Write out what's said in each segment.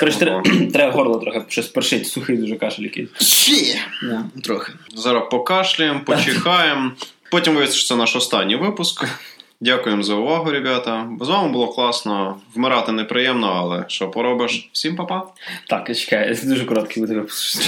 Коротше, треба, треба горло трохи щось першить, сухий дуже кашель якийсь. Да. Трохи. Зараз покашляємо, почихаємо. Потім виявиться, що це наш останній випуск. Дякуємо за увагу, ребята. З вами було класно. Вмирати неприємно, але що поробиш? Всім па-па. Так, я чекаю, це дуже короткий буде випуск.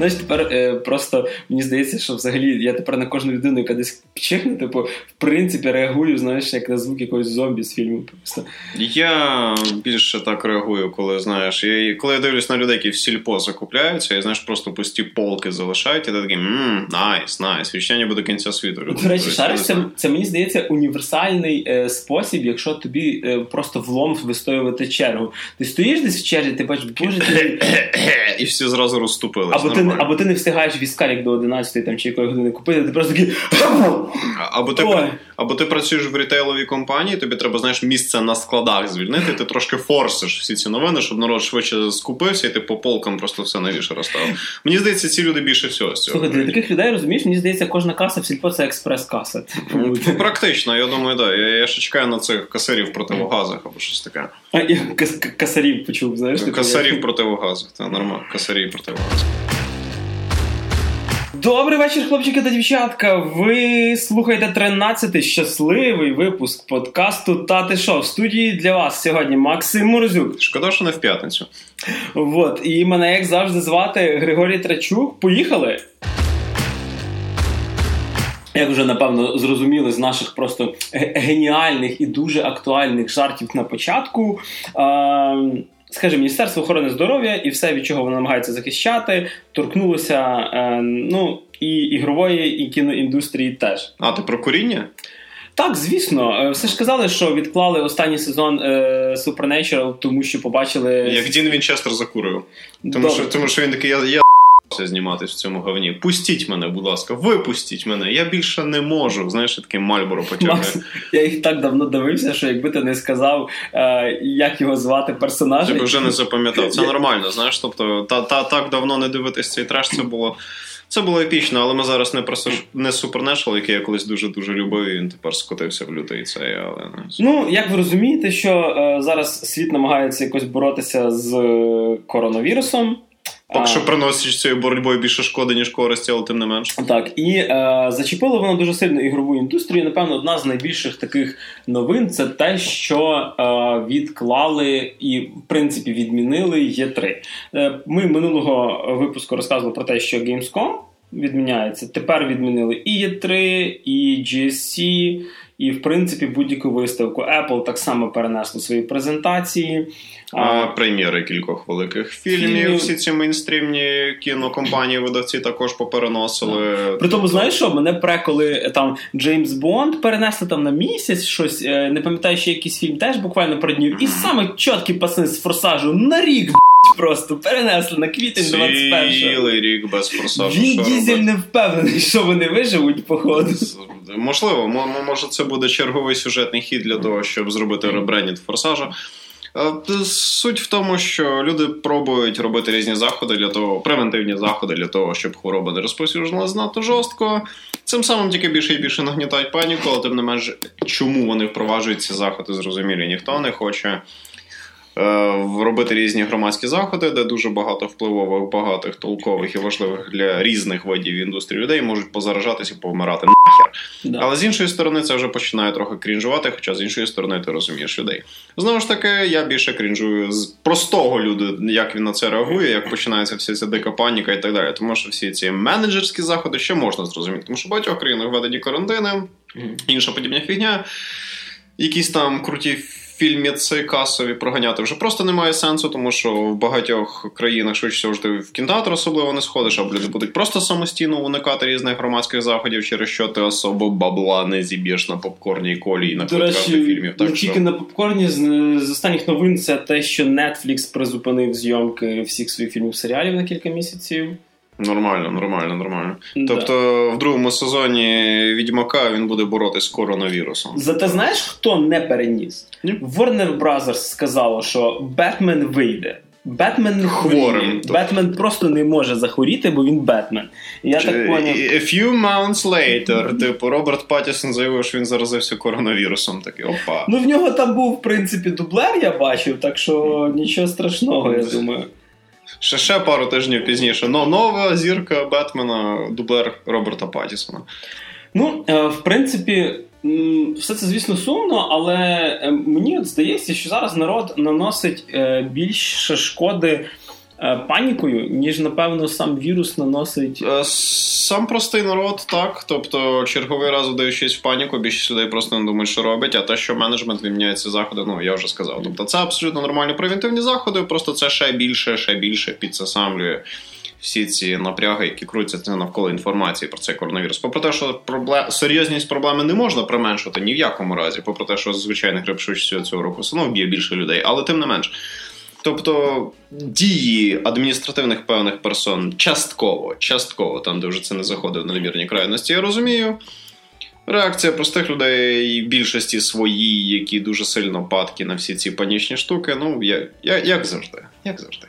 Знаєш, тепер е, просто мені здається, що взагалі я тепер на кожну людину, яка десь чихне, типу, в принципі, реагую, знаєш, як на звук якогось зомбі з фільму. Просто. Я більше так реагую, коли знаєш. Я, коли я дивлюсь на людей, які в сільпо закупляються, і знаєш, просто пусті полки залишають, і ти такий мм, найс, найс. Ніби до кінця світу. До речі, шариш, це, це мені здається універсальний е, спосіб, якщо тобі е, просто влом вистоювати чергу. Ти стоїш десь в черзі, ти бачиш, боже, ти... І всі зразу розступились. або, ти, нормально. або ти не встигаєш віскалік до 11 там, чи якої години купити, ти просто такий. Або ти, Ой. або ти працюєш в рітейловій компанії, тобі треба знаєш місце на складах звільнити. Ти трошки форсиш всі ці новини, щоб народ швидше скупився, і ти по полкам просто все навіше розставив. Мені здається, ці люди більше всього з цього. Слухай, для таких людей розумієш, мені здається, кожна каса в сільпо це експрес-каса. Типу, Ну, Практично, я думаю, так. Да. Я, я ще чекаю на цих касарів противогазах або щось таке. А, я кас- касарів почув, знаєш? типу, Касарів противогазах, це нормально. Касарів противогазах. Добрий вечір, хлопчики та дівчатка. Ви слухаєте 13-й щасливий випуск подкасту Тати Шо. В студії для вас сьогодні Максим Морозюк. Шкода, що не в п'ятницю. Вот. І мене, як завжди, звати Григорій Трачук. Поїхали! Як вже напевно зрозуміли з наших просто геніальних і дуже актуальних жартів на початку. Е, Скажімо, Міністерство охорони здоров'я і все, від чого воно намагається захищати, торкнулося е, ну, і ігрової, і кіноіндустрії теж. А, ти про куріння? Так, звісно, Е, все ж казали, що відклали останній сезон е, Supernatural, тому що побачили. Як Дін Вінчестер закурив. Тому Добре. що, тому що він такий, я, я зніматись в цьому говні. Пустіть мене, будь ласка, випустіть мене. Я більше не можу. Знаєш, я такий Мальборо потягне. Я їх так давно дивився, що якби ти не сказав, е, як його звати персонажа. Я би вже не запам'ятав. Це нормально, знаєш. Тобто, та, та так давно не дивитись цей треш, це було. Це було епічно, але ми зараз не просто не Supernatural, який я колись дуже дуже любив, і він тепер скотився в лютий цей, але Ну, як ви розумієте, що е, зараз світ намагається якось боротися з е, коронавірусом. Поки що приносить цією боротьбою більше шкоди, ніж користі, але тим не менш. Так, і е, зачепило воно дуже сильно ігрову індустрію. Напевно, одна з найбільших таких новин це те, що е, відклали і, в принципі, відмінили Є3. Е, ми минулого випуску розказували про те, що Gamescom відміняється. Тепер відмінили і Є3, і GSC, і, в принципі, будь-яку виставку. Apple так само перенесло свої презентації. А прем'єри кількох великих фільмів, Фільмів. всі ці мейнстрімні кінокомпанії, видавці також попереносили. При тому, знаєш що, мене пре, коли е, там Джеймс Бонд перенесли там на місяць щось, е, не пам'ятаю, ще якийсь фільм теж буквально про днів. І саме чіткі пацани з форсажу на рік просто перенесли на квітень 21-го. Цілий рік без форсажу. Він Дізель не впевнений, що вони виживуть, походу. Можливо, мо- мо- може це буде черговий сюжетний хід для того, щоб зробити ребрендінг форсажа. Е, Суть в тому, що люди пробують робити різні заходи для того, превентивні заходи для того, щоб хвороба не розповсюджувалася надто жорстко. Цим самим тільки більше і більше нагнітають паніку, але тим не менш, чому вони впроваджують ці заходи, зрозумілі. Ніхто не хоче робити різні громадські заходи, де дуже багато впливових, багатих, толкових і важливих для різних видів індустрії людей можуть позаражатися і повмирати нахер. Да. Але з іншої сторони, це вже починає трохи крінжувати, хоча з іншої сторони ти розумієш людей. Знову ж таки, я більше крінжую з простого люду, як він на це реагує, як починається вся ця дика паніка і так далі. Тому що всі ці менеджерські заходи ще можна зрозуміти, тому що в багатьох країнах введені карантини, інша подібна фігня. Якісь там круті фільміці касові проганяти вже просто немає сенсу, тому що в багатьох країнах швидше всього ж ти в кінотеатр особливо не сходиш, або люди будуть просто самостійно уникати різних громадських заходів, через що ти особо бабла не зіб'єш на попкорні і колі і на квитках до фільмів. Так тільки що на попкорні з, з останніх новин це те, що Netflix призупинив зйомки всіх своїх фільмів серіалів на кілька місяців. Нормально, нормально, нормально. Да. Тобто в другому сезоні Відьмака він буде боротись з коронавірусом. Зате знаєш, хто не переніс? Ні? Warner Brothers сказало, що Бетмен вийде. Бетмен не хворий. Бетмен просто не може захворіти, бо він Бетмен. Я Чи, так поняв... A few months later, типу, Роберт Паттісон заявив, що він заразився коронавірусом. Такий опа. Ну в нього там був, в принципі, дублер, я бачив, так що нічого страшного, я думаю. Ще ще пару тижнів пізніше. Но нова зірка Бетмена, дублер Роберта Паттісона. Ну, е, в принципі, все це, звісно, сумно, але е, мені от здається, що зараз народ наносить е, більше шкоди. Панікою, ніж напевно сам вірус наносить сам простий народ, так. Тобто, черговий раз вдаючись в паніку, більшість людей просто не думають, що робить. А те, що менеджмент відміняється заходи, ну я вже сказав. Тобто, це абсолютно нормальні превентивні заходи, просто це ще більше, ще більше підсасамлює всі ці напряги, які крутяться навколо інформації про цей коронавірус. Попри те, що проблем... серйозність проблеми не можна применшити ні в якому разі, попри те, що звичайних грип цього року все одно б'є більше людей, але тим не менш. Тобто дії адміністративних певних персон частково, частково, там де вже це не заходить в надмірні крайності, я розумію. Реакція простих людей, більшості свої, які дуже сильно падки на всі ці панічні штуки. Ну, як, як, як завжди. Як завжди.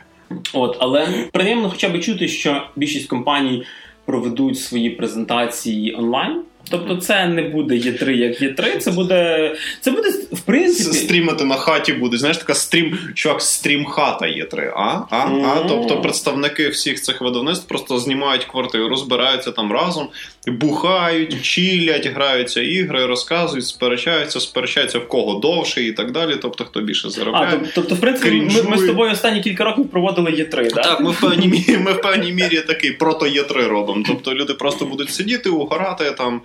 От, але приємно хоча б чути, що більшість компаній проведуть свої презентації онлайн. Тобто це не буде Є3 як Є3, це буде це буде в принципі стрімати на хаті буде. Знаєш, така стрім, чувак, стрім хата Є3. А? А? А? Тобто представники всіх цих видавництв просто знімають квартиру, розбираються там разом, бухають, чилять, граються ігри, розказують, сперечаються, сперечаються в кого довше і так далі. Тобто, хто більше заробляє. А, Тобто, в принципі, ми, ми з тобою останні кілька років проводили Є3, так? Так, ми в певній мірі, ми в певній мірі такий прото Є3 робимо. Тобто люди просто будуть сидіти, угорати там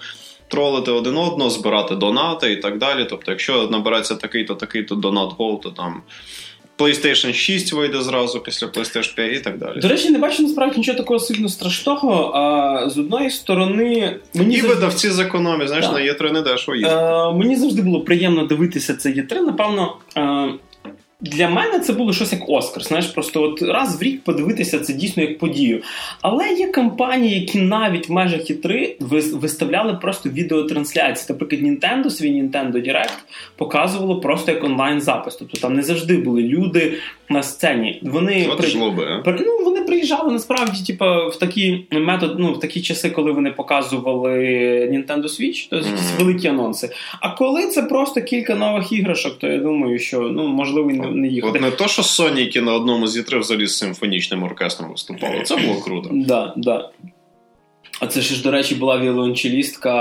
тролити один одного, збирати донати і так далі. Тобто, якщо набереться такий-то, такий-то донат гол, то там. PlayStation 6 вийде зразу після PlayStation 5 і так далі. До речі, не бачу насправді нічого такого сильно страшного. А з одної сторони, мені і завжди... видавці з економії, знаєш, так. на Є3 не дешево їздити. Мені завжди було приємно дивитися це Є3. Напевно, а, для мене це було щось як Оскар. Знаєш, просто от раз в рік подивитися це дійсно як подію. Але є компанії, які навіть в межах і 3 виставляли просто відеотрансляції. Наприклад, Nintendo, свій Nintendo Direct показувало просто як онлайн-запис. Тобто там не завжди були люди на сцені. Вони при... жлоби, а? ну, вони приїжджали насправді, типу, в такі метод, ну в такі часи, коли вони показували Nintendo Switch, тобто якісь mm-hmm. великі анонси. А коли це просто кілька нових іграшок, то я думаю, що ну можливо не не їхати. От не то, що Соніки на одному з Є3 взагалі з симфонічним оркестром виступали. Це було круто. Да, да. А це ж, до речі, була віолончелістка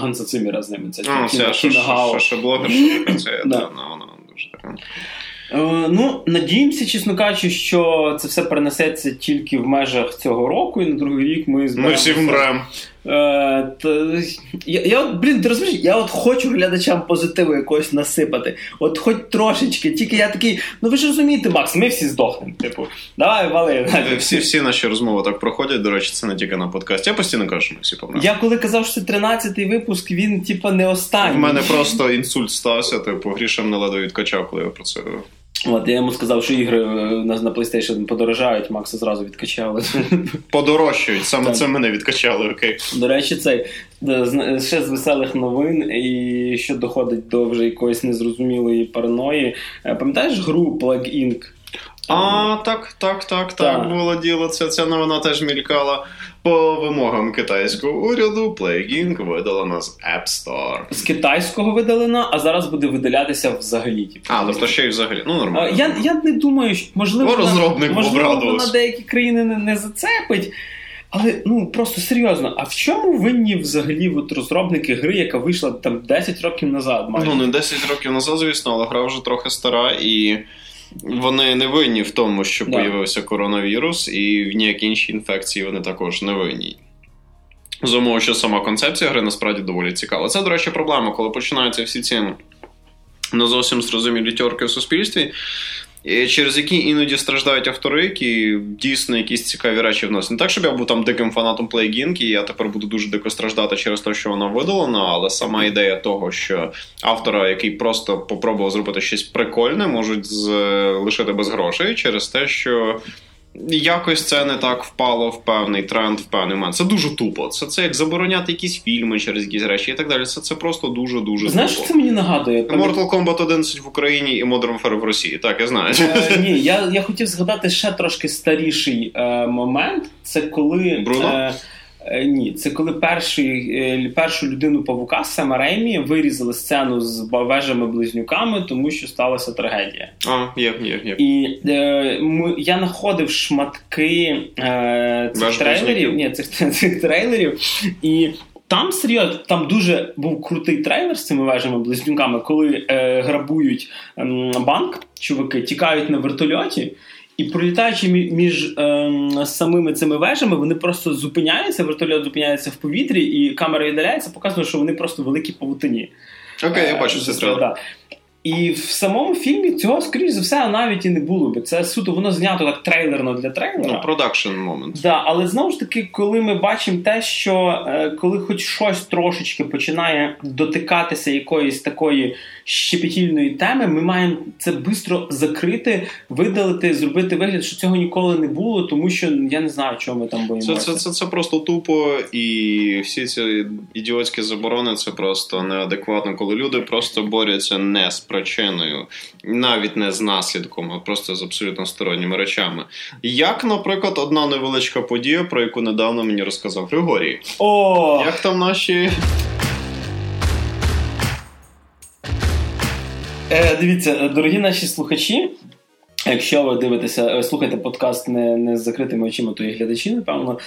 Ганса Циміра з ними. Це Кіна, блогер, що вона дуже така. Е, ну, надіємося, чесно кажучи, що це все перенесеться тільки в межах цього року, і на другий рік ми зберемося. Ми всі вмремо. Е, я, я блін, ти розумієш, я от хочу глядачам позитиву якогось насипати. От хоч трошечки. Тільки я такий, ну ви ж розумієте, Макс, ми всі здохнемо. Типу, давай вали. Всі всі наші розмови так проходять. До речі, це не тільки на подкасті. Я постійно кажу, що ми всі помремо. Я коли казав, що це 13-й випуск, він, типу, не останній. У мене просто інсульт стався, типу, грішем не ледо відкачав, коли я про це. От, я йому сказав, що ігри е, на на PlayStation подорожають, Макса зразу відкачали. Подорожчують, саме це мене відкачали, окей. До речі, цей ще з веселих новин, і що доходить до вже якоїсь незрозумілої параної. Е, пам'ятаєш гру Plague Inc? А, так, так, так, так, було діло. Це ця новина теж мількала. По вимогам китайського уряду Plague видалена з App Store. З китайського видалена, а зараз буде видалятися взагалі. Типу. А, тобто ще й взагалі. Ну, нормально. Я я не думаю, що можливо, вона, можливо вона деякі країни не, не зацепить. Але ну просто серйозно, а в чому винні взагалі от розробники гри, яка вийшла там 10 років назад? майже? Ну, не 10 років назад, звісно, але гра вже трохи стара і. Вони не винні в тому, що да. появився коронавірус, і в ніякій іншій інфекції вони також не винні. З умови, що сама концепція гри насправді доволі цікава. Це, до речі, проблема, коли починаються всі ці не зовсім зрозумілі тьорки в суспільстві через які іноді страждають автори, які дійсно якісь цікаві речі вносять. Не так, щоб я був там диким фанатом плейгінки, і я тепер буду дуже дико страждати через те, що вона видалена, але сама ідея того, що автора, який просто попробував зробити щось прикольне, можуть лишити без грошей через те, що. Якось це не так впало в певний тренд, в певний момент. Це дуже тупо. Це це як забороняти якісь фільми через якісь речі і так далі. Це це просто дуже дуже Знаєш, тупо. що це мені нагадує? Mortal Kombat 11 в Україні і Modern Warfare в Росії. Так, я знаю. Е, ні, я, я хотів згадати ще трошки старіший е, момент. Це коли. Бруно? Е, ні, це коли перший, е, першу людину павука Сема Реймі вирізали сцену з ба- вежами-близнюками, тому що сталася трагедія. А, є, є, є. І е, ми, я знаходив шматки е, цих Веж трейлерів. Ні, цих, цих трейлерів. І там серйозно, там дуже був крутий трейлер з цими вежами близнюками, коли е, грабують банк, чуваки тікають на вертольоті. І пролітаючи між ем, самими цими вежами, вони просто зупиняються, вертольот зупиняється в повітрі, і камера віддаляється, показує, що вони просто великі павутині. Окей, я Е, бачу це трейлер. І в самому фільмі цього, скоріш за все, навіть і не було би. Це суто воно знято так трейлерно для трейлера. Ну, продакшн момент. Да, але знову ж таки, коли ми бачимо те, що е, коли хоч щось трошечки починає дотикатися якоїсь такої щепетільної теми, ми маємо це швидко закрити, видалити, зробити вигляд, що цього ніколи не було, тому що я не знаю, чого ми там Це, боїмося. це, це, це просто тупо, і всі ці ідіотські заборони це просто неадекватно, коли люди просто борються не з причиною, навіть не з наслідком, а просто з абсолютно сторонніми речами. Як, наприклад, одна невеличка подія, про яку недавно мені розказав Григорій. О! Як там наші Е, дивіться, дорогі наші слухачі. Якщо ви дивитеся, е, слухаєте подкаст не, не з закритими очима, то і глядачі, напевно.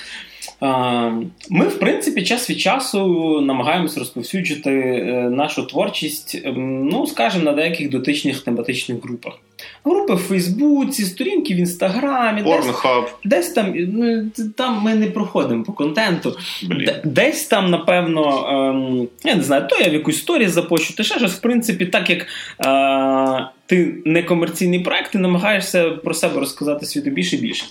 А, Ми, в принципі, час від часу намагаємося розповсюджувати е, нашу творчість, ем, ну, скажімо, на деяких дотичних тематичних групах. Групи в Фейсбуці, сторінки в Інстаграмі, десь, десь там, ну, там ми не проходимо по контенту. блін. Десь там, напевно, ем, я не знаю, то я в якусь сторі запощу, ти ще щось, в принципі, так як е, ти не комерційний проект, ти намагаєшся про себе розказати світу більше і більше.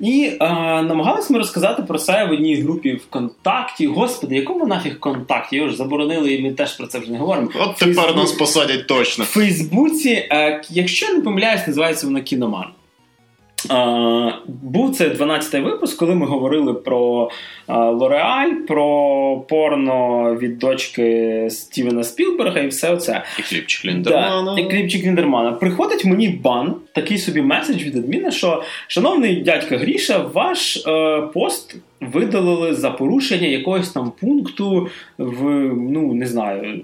І е, намагалися ми розказати про себе в одній групі ВКонтакті. Господи, якому нафіг контакті? Його ж заборонили, і ми теж про це вже не говоримо. От тепер Фейсбук. нас посадять точно. В Фейсбуці, е, якщо не помиляюсь, називається воно Кіноман. Був це 12-й випуск, коли ми говорили про Лореаль, про порно від дочки Стівена Спілберга і все оце. І хлібчик Да, Ліндермана. і кліпчик Ліндермана. Приходить мені бан, такий собі меседж від адміна, що шановний дядька Гріша, ваш е, пост видалили за порушення якогось там пункту в ну не знаю,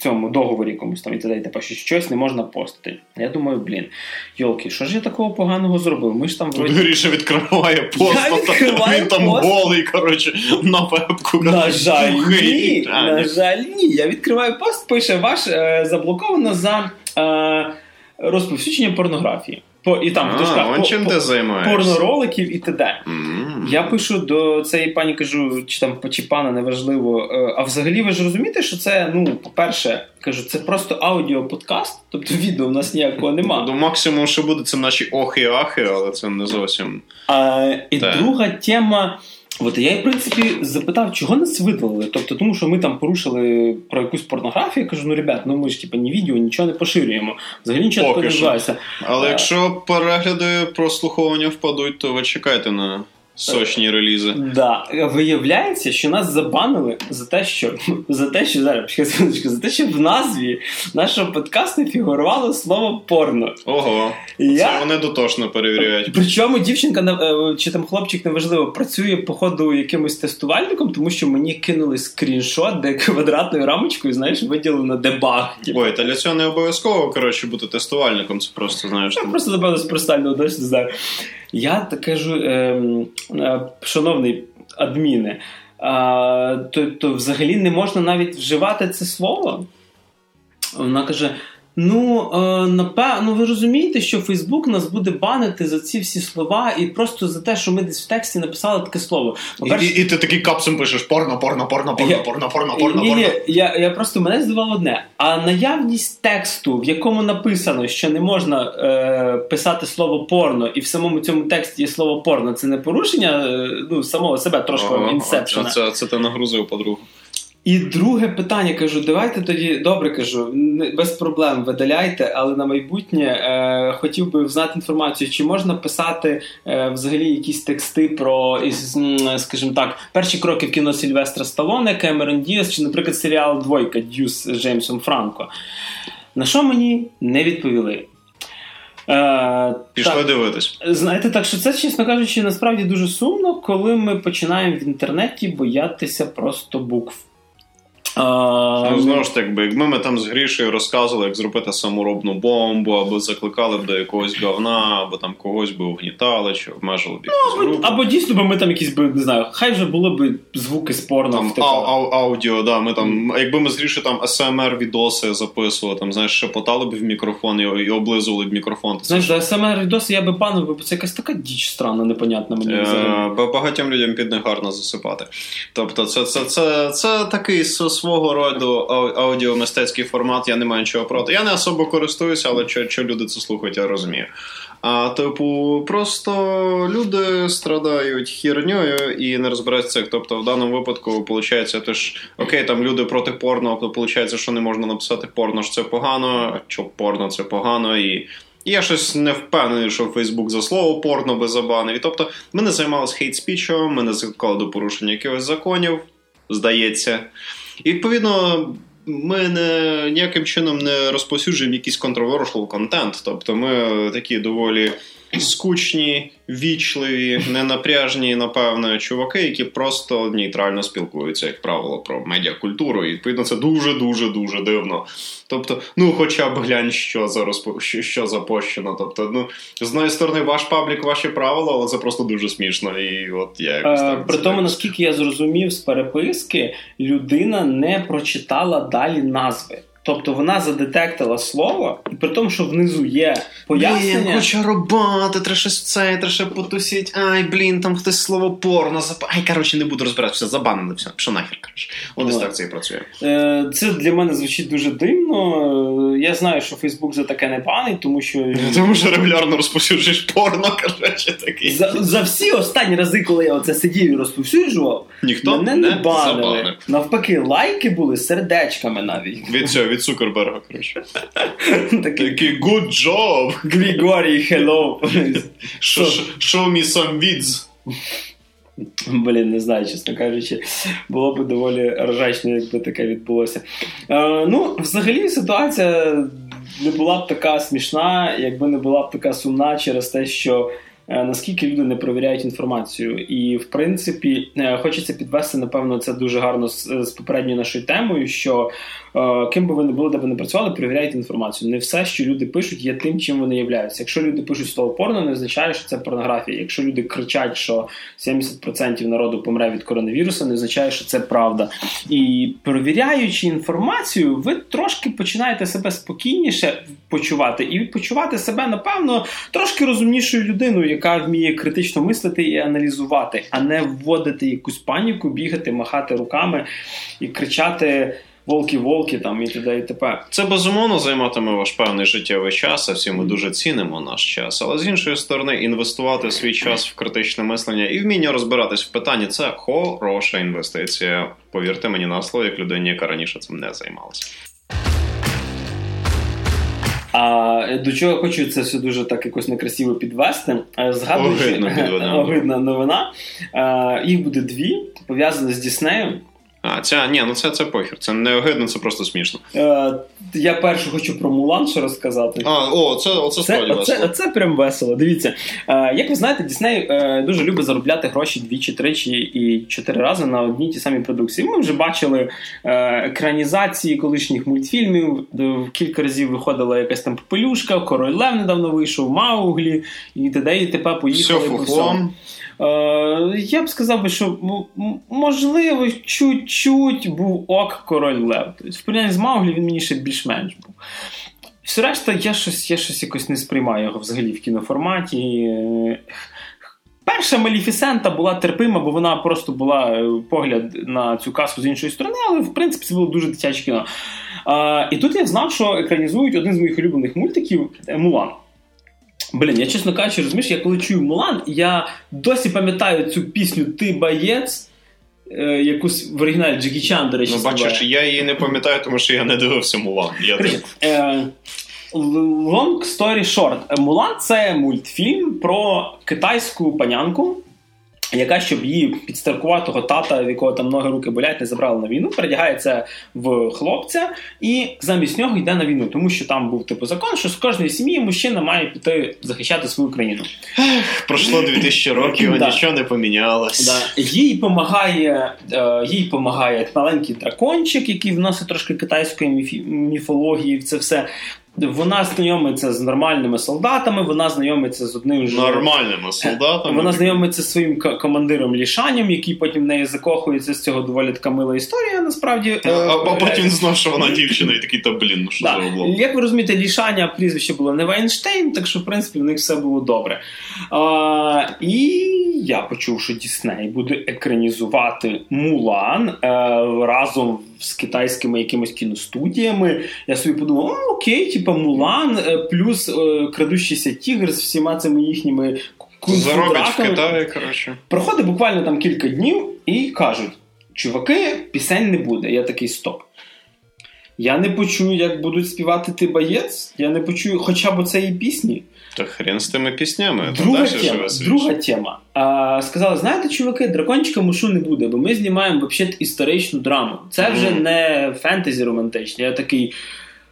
цьому договорі якомусь там і т.д. і що щось не можна постити. Я думаю, блін, йолки, що ж я такого поганого зробив? Ми ж там вроді. Гріша відкриває пост, Я відкриваю він там пост. голий, коротше, на вебку. На жаль, ні. На жаль, ні. Я відкриваю пост, пише ваш е, заблоковано за е, розповсюдження порнографії. По, і там А, он по- чим по- ти займаєшся? порнороликів і т.д. М. Я пишу до цієї пані, кажу, чи там чи пана неважливо. е, А взагалі ви ж розумієте, що це, ну, по-перше, кажу, це просто аудіоподкаст, тобто відео в нас ніякого нема. Ну, максимум, що буде, це наші охи-ахи, але це не зовсім. А, і друга тема. От я, в принципі, запитав, чого нас видалили. Тобто, тому що ми там порушили про якусь порнографію. Я кажу, ну ребят, ну ми ж типа ні відео, нічого не поширюємо. Взагалі нічого Поки такого не відбувається. Але а... якщо перегляди прослуховування впадуть, то ви чекайте на сочні релізи. Да, виявляється, що нас забанили за те, що за те, що зараз за те, що в назві нашого подкасту фігурувало слово порно. Ого, І це вони дотошно перевіряють. Причому дівчинка е, чи там хлопчик неважливо працює походу якимось тестувальником, тому що мені кинули скріншот, де квадратною рамочкою, знаєш, виділено дебаг. Типу, Ой, та для цього не обов'язково коротше бути тестувальником. Це просто знаєш. Я там- просто напевно з простального досі знаю. Я кажу, е, е, шановний адміне, то, то взагалі не можна навіть вживати це слово. Вона каже: Ну, е, напевно, ви розумієте, що Фейсбук нас буде банити за ці всі слова, і просто за те, що ми десь в тексті написали таке слово. І, і, ти такий капсом пишеш порно, порно, порно, порно, Я- порно, порно, порно, ні, порно. ні, я, я просто мене здивувало одне. А наявність тексту, в якому написано, що не можна е, писати слово порно, і в самому цьому тексті є слово порно, це не порушення е, ну, самого себе трошки інсепшена. Це, це ти нагрузив подругу. І друге питання кажу: давайте тоді добре кажу, без проблем видаляйте, але на майбутнє е, хотів би знати інформацію, чи можна писати е, взагалі якісь тексти про, скажімо так, перші кроки в кіно Сільвестра Сталоне, Кемерон Діас, чи, наприклад, серіал Двойка Дюс з Джеймсом Франко. На що мені не відповіли? Е, Пішли так, дивитись. Знаєте, так що це, чесно кажучи, насправді дуже сумно, коли ми починаємо в інтернеті боятися просто букв. А, ну, Знову ж таки, якби ми там з Грішею розказували, як зробити саморобну бомбу, або закликали б до якогось говна, або там когось би угнітали, чи обмежили б якусь ну, Або дійсно би ми там якісь би, не знаю, хай вже були б звуки спорно. Там, ау, ау, аудіо, да, ми там, якби ми з Грішею там SMR відоси записували, там, знаєш, шепотали б в мікрофон і, і облизували б мікрофон. Знаєш, до SMR відоси я би панив, бо це якась така діч странна, непонятна мені. Е, багатьом людям під них гарно засипати. Тобто, це, це, це, це такий свого роду аудіомистецький формат, я не маю нічого проти. Я не особо користуюся, але що, що люди це слухають, я розумію. А типу, просто люди страдають хірньою і не розбираються. Тобто, в даному випадку, виходить, теж окей, там люди проти порно, то виходить, що не можна написати порно, що це погано, що порно це погано і. Я щось не впевнений, що Фейсбук за слово порно би забанив. І тобто ми не займалися хейт-спічем, ми не закликали до порушення якихось законів, здається. І відповідно. Ми не ніяким чином не розповсюджуємо якийсь controversial контент. Тобто ми такі доволі скучні, вічливі, ненапряжні, напевно, чуваки, які просто нейтрально спілкуються, як правило, про медіакультуру. І відповідно це дуже дуже дуже дивно. Тобто, ну, хоча б глянь, що за розпо... що, запущено. Тобто, ну з одної сторони, ваш паблік, ваші правила, але це просто дуже смішно. І от я якось так При тому, наскільки я зрозумів з переписки, людина не прочитала далі назви. Тобто вона задетектила слово, і при тому, що внизу є пояснення. Блін, хочу роботи, треба щось це, треба ще потусіть. Ай, блін, там хтось слово порно зап... Ай, коротше, не буду розбиратися, все забанено, все, що нахер, коротше. Ось так це і працює. Е, це для мене звучить дуже дивно. Я знаю, що Фейсбук за таке не банить, тому що. Тому що регулярно розповсюджуєш порно, коротше, такий. За за всі останні рази, коли я оце сидів і розповсюджував, ніхто мене не, не банили. Навпаки, лайки були сердечками навіть. Від цього від Цукерберга, коротше. Такий good job! Григорій, hello! Show me some vids. Блін, не знаю, чесно кажучи, було б доволі ржачно, якби таке відбулося. Е, ну, взагалі, ситуація не була б така смішна, якби не була б така сумна через те, що Е, наскільки люди не провіряють інформацію. І, в принципі, е, хочеться підвести, напевно, це дуже гарно з, з попередньою нашою темою. Що ким би ви не були, де ви не працювали, перевіряйте інформацію. Не все, що люди пишуть, є тим, чим вони являються. Якщо люди пишуть слово порно, не означає, що це порнографія. Якщо люди кричать, що 70% народу помре від коронавірусу, не означає, що це правда. І перевіряючи інформацію, ви трошки починаєте себе спокійніше почувати і почувати себе, напевно, трошки розумнішою людиною яка вміє критично мислити і аналізувати, а не вводити якусь паніку, бігати, махати руками і кричати. Волки-волки там і т.д. і т.п. Це безумовно займатиме ваш певний життєвий час, а всі ми дуже цінимо наш час. Але з іншої сторони, інвестувати свій час в критичне мислення і вміння розбиратись в питанні це хороша інвестиція. Повірте мені на слово, як людині, яка раніше цим не займалася. А до чого хочу це все дуже так якось некрасиво підвести. Е, згадуючи огидна новина, е, їх буде дві пов'язані з Діснеєм. А, ця ні, ну це це похер. Це не огидно, це просто смішно. Е, Я перше хочу про Мулан ще розказати. А, о, це оце справді весело. Це, це прям весело. Дивіться. Е, Як ви знаєте, Дісней е, дуже любить заробляти гроші двічі, тричі і чотири рази на одній ті самі продукції. Ми вже бачили е, екранізації колишніх мультфільмів. Кілька разів виходила якась там попелюшка, Король Лев недавно вийшов, Мауглі і т.д. і тепер поїхали Все по всьому. Е, я б сказав, би, що можливо, чуть-чуть був ок король Лев. Тобто, в порівнянні з Мауглі він мені ще більш-менш був. Все решта, я щось я щось якось не сприймаю його взагалі в кіноформаті. Перша Маліфісента була терпима, бо вона просто була е, погляд на цю казку з іншої сторони, але в принципі це було дуже дитяче кіно. А, І тут я знав, що екранізують один з моїх улюблених мультиків Мулан. Блін, я чесно кажучи, розумієш, я коли чую Мулан, я досі пам'ятаю цю пісню Ти боєць. е, якусь в оригіналі Джекі Чан, до речі, Ну, бачиш, я її не пам'ятаю, тому що я не дивився Мулан. Я е, Long story short. Мулан це мультфільм про китайську панянку, яка, щоб її підстаркуватого тата, в якого там ноги руки болять, не забрали на війну, передягається в хлопця і замість нього йде на війну, тому що там був типу закон, що з кожної сім'ї мужчина має піти захищати свою країну. Пройшло 2000 років, Да. нічого не помінялось. Да. Їй помагає, е, їй помагає маленький дракончик, який вносить трошки китайської міфі- міфології в це все. Вона знайомиться з нормальними солдатами, вона знайомиться з одним ж Нормальними солдатами. Вона знайомиться з своїм командиром Лішанем, який потім в неї закохується з цього доволі така мила історія. Насправді А, Е, а потім знав, що вона дівчина, і такий, та блін, ну що Да. облом. Як ви розумієте, Лішаня прізвище було не Вайнштейн, так що в принципі в них все було добре. А, і я почув, що Дісней буде екранізувати Мулан е, разом з китайськими якимись кіностудіями. Я собі подумав, о, окей, типа Мулан, е, плюс е, крадущийся тігр з всіма цими їхніми Заробить в. Китаї, коротше. Проходить буквально там кілька днів і кажуть: чуваки, пісень не буде. Я такий стоп. Я не почую, як будуть співати ти боєць. Я не почую хоча б цієї пісні. Та хрен з тими піснями. там Друга далі тема. живе. Друга тема. А, сказали: знаєте, чуваки, дракончика мушу не буде, бо ми знімаємо взагалі історичну драму. Це вже Мгм. не фентезі романтичне. Я такий.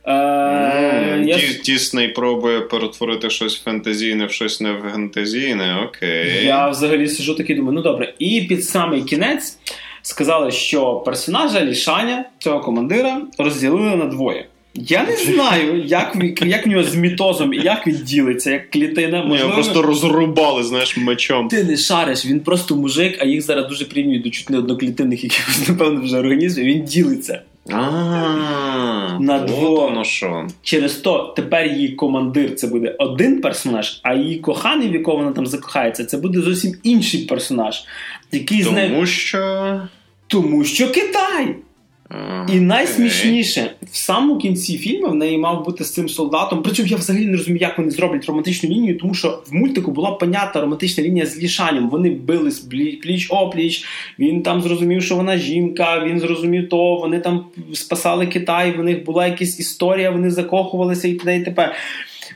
Е, я, Дісней пробує перетворити щось фентезійне в щось не фентезійне, окей. Я взагалі сижу такий думаю, ну добре. І під самий кінець сказали, що персонажа Лішаня, цього командира, розділили на двоє. Я не знаю, як, як в нього з мітозом і як він ділиться, як клітина. Його Можливо, просто розрубали, знаєш, мечом. ти не шариш, він просто мужик, а їх зараз дуже прирівнюють до чуть не одноклітинних якихось, напевно, вже організмів. Він ділиться. На дво- воно що. Через то тепер її командир це буде один персонаж, а її коханий, в якого вона там закохається, це буде зовсім інший персонаж, який з нею. Тому що. Тому що Китай. І найсмішніше, в самому кінці фільму в неї мав бути з цим солдатом. Причому я взагалі не розумію, як вони зроблять романтичну лінію, тому що в мультику була понятна романтична лінія з лішанням. Вони бились пліч опліч. Він там зрозумів, що вона жінка. Він зрозумів то. Вони там спасали Китай. В них була якась історія. Вони закохувалися і т.д. і т.п.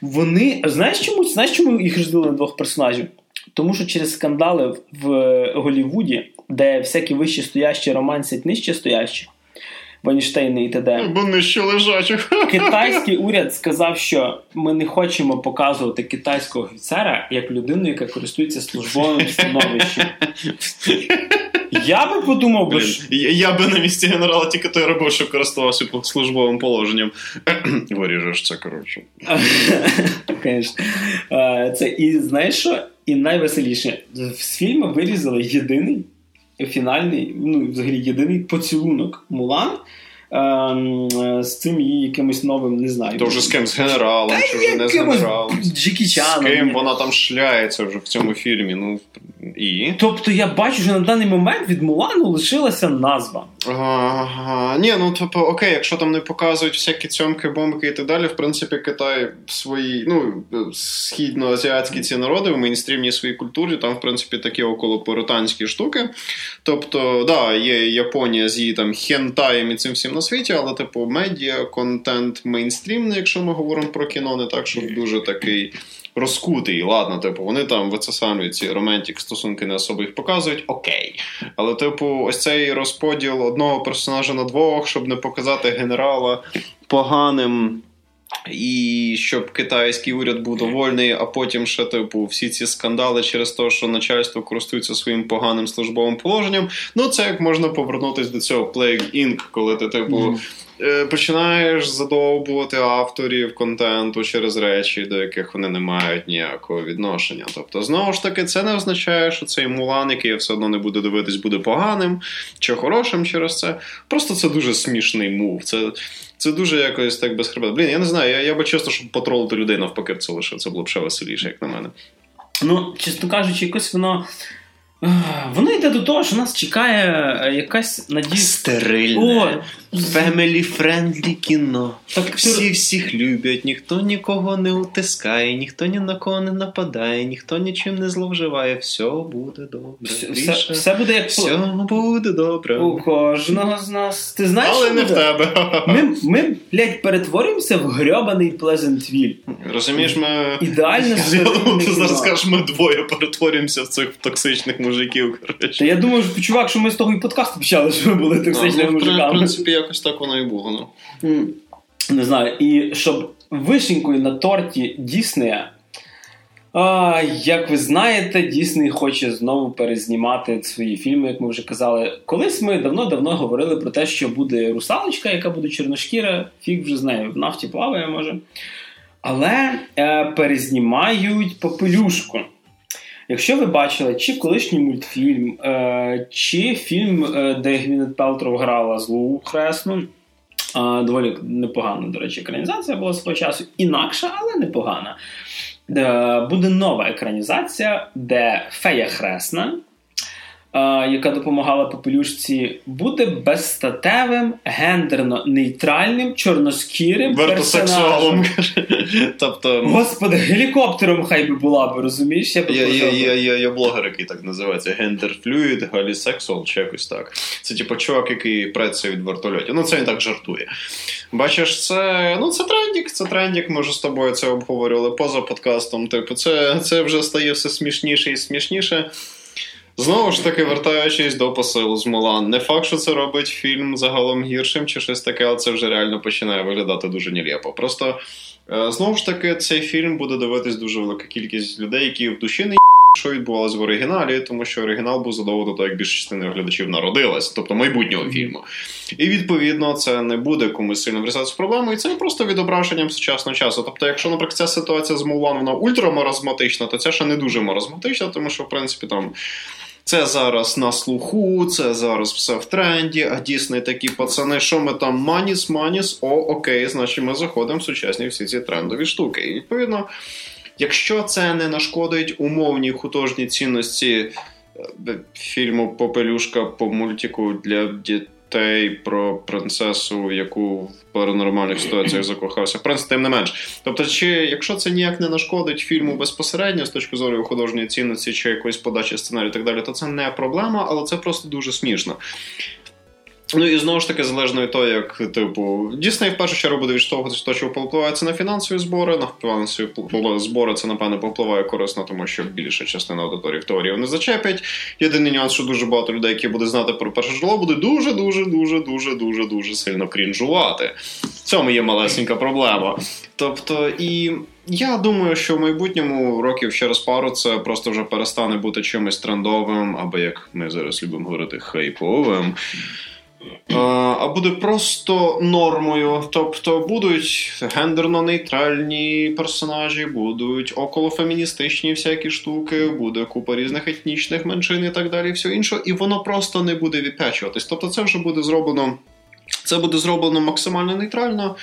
Вони знаєш чому? Знаєш, чому їх розділили на двох персонажів? Тому що через скандали в Голлівуді, де всякі вищі стоящі романсять нижче стоящих, Вайнштейни і т.д. Бо нижче лежачих. Китайський уряд сказав, що ми не хочемо показувати китайського офіцера як людину, яка користується службовим становищем. Я би подумав, би, Блін, що- я, я би на місці генерала тільки той робив, що користувався службовим положенням. Виріжеш це, коротше. Конечно. Це і знаєш що? І найвеселіше, з фільму вирізали єдиний фінальний, ну взагалі єдиний поцілунок Мулан. ем, е, З цим її якимось новим, не знаю. То вже з ким? З генералом, чи вже не з генералом? З ким вона там шляється вже в цьому фільмі. Ну і. Тобто я бачу, що на даний момент від Мулану лишилася назва. Ага. Ні, ну тобто, окей, якщо там не показують всякі цьомки, бомбки і так далі, в принципі, Китай в своїй, ну, східноазіатські ці народи в мейнстрімній своїй культурі, там, в принципі, такі околопуританські штуки. Тобто, да, є Японія з її там хентаєм і цим всім на світі, але, типу, медіа, контент мейнстрімний, якщо ми говоримо про кіно, не так, щоб дуже такий. Розкутий, ладно, типу, вони там вицесанують ці романтик стосунки не особо їх показують, окей. Але, типу, ось цей розподіл одного персонажа на двох, щоб не показати генерала поганим. І щоб китайський уряд був довольний, а потім ще типу всі ці скандали через те, що начальство користується своїм поганим службовим положенням. Ну це як можна повернутися до цього Plague Inc., коли ти, типу, Мгм. Е, починаєш задовбувати авторів контенту через речі, до яких вони не мають ніякого відношення. Тобто, знову ж таки, це не означає, що цей мулан, який я все одно не буду дивитись, буде поганим чи хорошим через це. Просто це дуже смішний мув. Це. Це дуже якось так безхребетно. Блін, я не знаю, я, я би чесно, щоб потролити людей навпаки б це лишив. Це було б ще веселіше, як на мене. Ну, чесно кажучи, якось воно. Воно йде до того, що нас чекає е, якась надія. О, Family-friendly кіно. Так, Всі всіх люблять, ніхто нікого не утискає, ніхто ні на кого не нападає, ніхто нічим не зловживає. Все буде добре. все, все, все буде як Все буде добре. у кожного з нас. Ти знаєш, Але що не в тебе. Ми, ми, блядь, перетворюємося в грьобаний Плезентвіль. Розумієш, ми. Ідеально думав, ти зараз скажеш, ми двоє перетворюємося в цих токсичних мужиків. Та я думаю, що, чувак, що ми з того і подкасту почали, що ми були А, токсичними ну, при- в мужиками. принципі, якось так воно і було. Ну. Не знаю, і щоб вишенькою на торті Діснея. Як ви знаєте, Дісней хоче знову перезнімати свої фільми, як ми вже казали. Колись ми давно-давно говорили про те, що буде русалочка, яка буде чорношкіра, фіг вже з нею в нафті плаває, може. Але е, перезнімають попелюшку. Якщо ви бачили чи колишній мультфільм, е, чи фільм, е, де Гвінет Пелтроу грала злу хресну, е, доволі непогана, до речі, екранізація була свого часу, інакша, але непогана. Буде нова екранізація, де фея хресна, яка допомагала попелюшці, буде безстатевим, гендерно-нейтральним, чорноскірим персонажем. Тобто. Господи, гелікоптером хай би була б, розумієш? Я би. є, є, є блогер, який так називається гендерфлюїд, галісексуал чи якось так. Це типу чувак, який преться від вертольотів. Ну це він так жартує. Бачиш, це ну це трендік, це трендік. Ми вже з тобою це обговорювали поза подкастом. Типу, це, це вже стає все смішніше і смішніше. Знову ж таки, вертаючись до посилу з Мулан, не факт, що це робить фільм загалом гіршим чи щось таке, але це вже реально починає виглядати дуже нелепо. Просто е, знову ж таки, цей фільм буде дивитись дуже велика кількість людей, які в душі не що відбувалося в оригіналі, тому що оригінал був задовго до того, як більше частини глядачів народилась, тобто майбутнього фільму. І відповідно це не буде комусь сильно врізатися в проблему, і це просто відображенням сучасного часу. Тобто, якщо, наприклад, ця ситуація з Мулан вона ультрамаразматична, то ця ще не дуже маразматична, тому що в принципі там. Це зараз на слуху, це зараз все в тренді, а дійсно такі пацани, що ми там маніс, маніс, о, окей, значить ми заходимо в сучасні всі ці трендові штуки. І відповідно, якщо це не нашкодить умовній художній цінності е, фільму Попелюшка по мультику для дітей про принцесу, яку в паранормальних ситуаціях закохався. В принципі, тим не менш. Тобто, чи якщо це ніяк не нашкодить фільму безпосередньо з точки зору художньої цінності чи якоїсь подачі сценарію і так далі, то це не проблема, але це просто дуже смішно. Ну і знову ж таки, залежно від того, як типу Дісней в першу чергу буде відштовхуватися від того, що впливає це на фінансові збори. На фінансові збори це напевно попливає корисно, тому що більша частина аудиторії в теорії не зачепять. Єдиний нюанс, що дуже багато людей, які будуть знати про перше житло, буде дуже, дуже, дуже, дуже, дуже, дуже сильно крінжувати. В цьому є малесенька проблема. Тобто, і я думаю, що в майбутньому років через пару це просто вже перестане бути чимось трендовим, або як ми зараз любимо говорити, хайповим. А, буде просто нормою. Тобто будуть гендерно-нейтральні персонажі, будуть околофеміністичні всякі штуки, буде купа різних етнічних меншин і так далі, все інше, і воно просто не буде відпечуватись. Тобто, це вже буде зроблено. Це буде зроблено максимально нейтрально.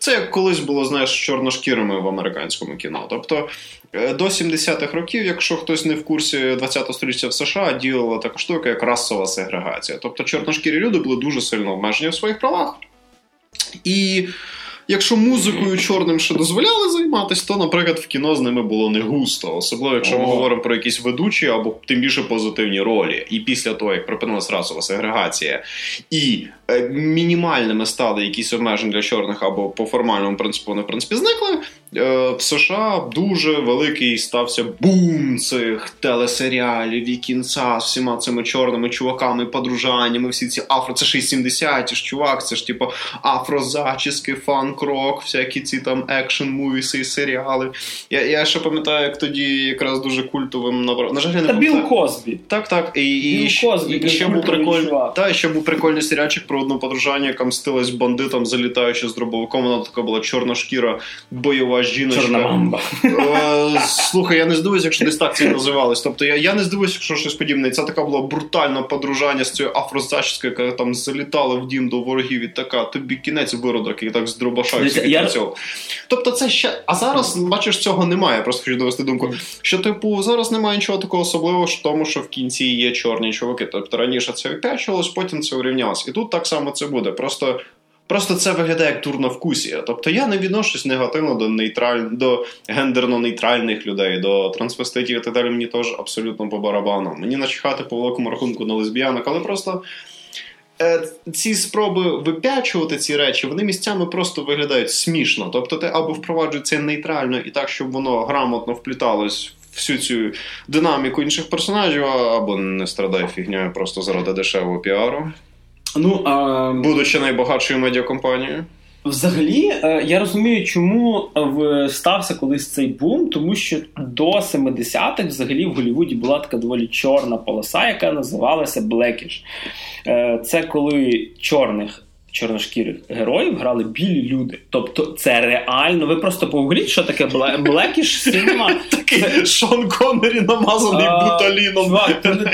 Це як колись було, знаєш, з чорношкірими в американському кіно. Тобто е, до 70-х років, якщо хтось не в курсі 20-го століття в США, діяла така штука, як расова сегрегація. Тобто чорношкірі люди були дуже сильно обмежені в своїх правах. І якщо музикою чорним ще дозволяли займатися, то, наприклад, в кіно з ними було не густо. Особливо, якщо ми О. говоримо про якісь ведучі або тим більше позитивні ролі. І після того, як припинилась расова сегрегація, і мінімальними стали якісь обмеження для чорних або по формальному принципу вони в принципі зникли. е, В США дуже великий стався бум цих телесеріалів і кінця з всіма цими чорними чуваками, подружаннями, всі ці афро, це ж і 70-ті ж чувак, це ж типу афрозачіски, фанк-рок, всякі ці там action movies и і серіали. Я, я ще пам'ятаю, як тоді якраз дуже культовим набрав. На жаль, я не та Біл. Козбі. Так, так. І, і, Біл Козбі, і він ще був прикольний. Та, ще був прикольний серіальчик про одну подружання, яка мстилась бандитам, залітаючи з дробовиком. Вона така була чорна шкіра, бойова жіночка. Чорна мамба. Е, Слухай, я не здивуюся, якщо десь так це називалось. Тобто я, я не здивуюся, якщо щось подібне. Це така була брутальна подружання з цією афрозачіскою, яка там залітала в дім до ворогів і така, тобі кінець виродок, і так з дробаша Дивіться, всіх я- відпрацьовував. Тобто це ще. А зараз, бачиш, цього немає. Я просто хочу довести думку. Що, типу, зараз немає нічого такого особливого в тому, що в кінці є чорні чуваки. Тобто раніше це вип'ячувалось, потім це урівнялось. І тут так само це буде. Просто Просто це виглядає як турновкусія. Тобто я не відношусь негативно до нейтраль... до гендерно-нейтральних людей, до трансвеститів і так далі. Мені теж абсолютно по барабану. Мені начхати по великому рахунку на лесбіянок, але просто. Е, ці спроби вип'ячувати ці речі, вони місцями просто виглядають смішно. Тобто, ти або впроваджується нейтрально і так, щоб воно грамотно впліталось в всю цю динаміку інших персонажів, або не страдай фігньою просто заради дешевого піару. Ну, а... Будучи найбагатшою медіакомпанією. Взагалі, е, я розумію, чому стався колись цей бум, тому що до 70-х взагалі в Голлівуді була така доволі чорна полоса, яка називалася. Е, це коли чорних чорношкірих героїв грали білі люди. Тобто, це реально. Ви просто погугліть, що таке Blackish Cinema. Такий Шон Коннері намазаний гуталіном.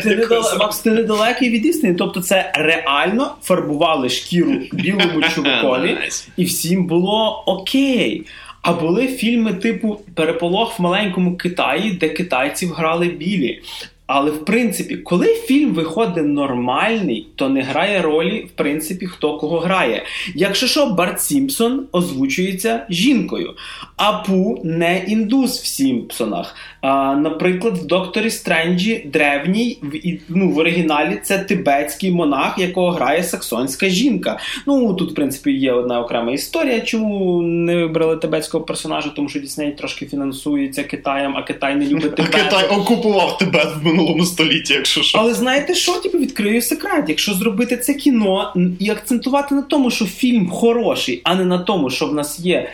Ти недалекий від істини. Тобто, це реально фарбували шкіру білому чувакові, і всім було окей. А були фільми типу Переполох в маленькому Китаї, де китайців грали білі. Але в принципі, коли фільм виходить нормальний, то не грає ролі, в принципі, хто кого грає. Якщо що, Барт Сімпсон озвучується жінкою, а Пу не індус в Сімпсонах. А, Наприклад, в Докторі Стренджі древній в ну, в оригіналі це тибетський монах, якого грає саксонська жінка. Ну тут, в принципі, є одна окрема історія, чому не вибрали тибетського персонажа, тому що Дісней трошки фінансується Китаєм, а Китай не любить Тибет. А Китай окупував Тибет в минулому столітті, якщо що. Але знаєте що? Типу, відкрию секрет. Якщо зробити це кіно і акцентувати на тому, що фільм хороший, а не на тому, що в нас є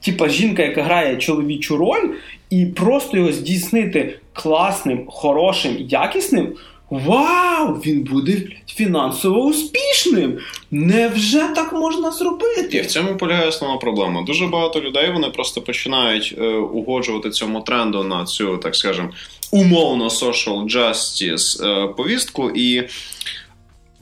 типа жінка, яка грає чоловічу роль, і просто його здійснити класним, хорошим, якісним. Вау! Він буде фінансово успішним. Невже так можна зробити? І в цьому полягає основна проблема. Дуже багато людей вони просто починають е, угоджувати цьому тренду на цю, так скажем, умовно social justice е, повістку і.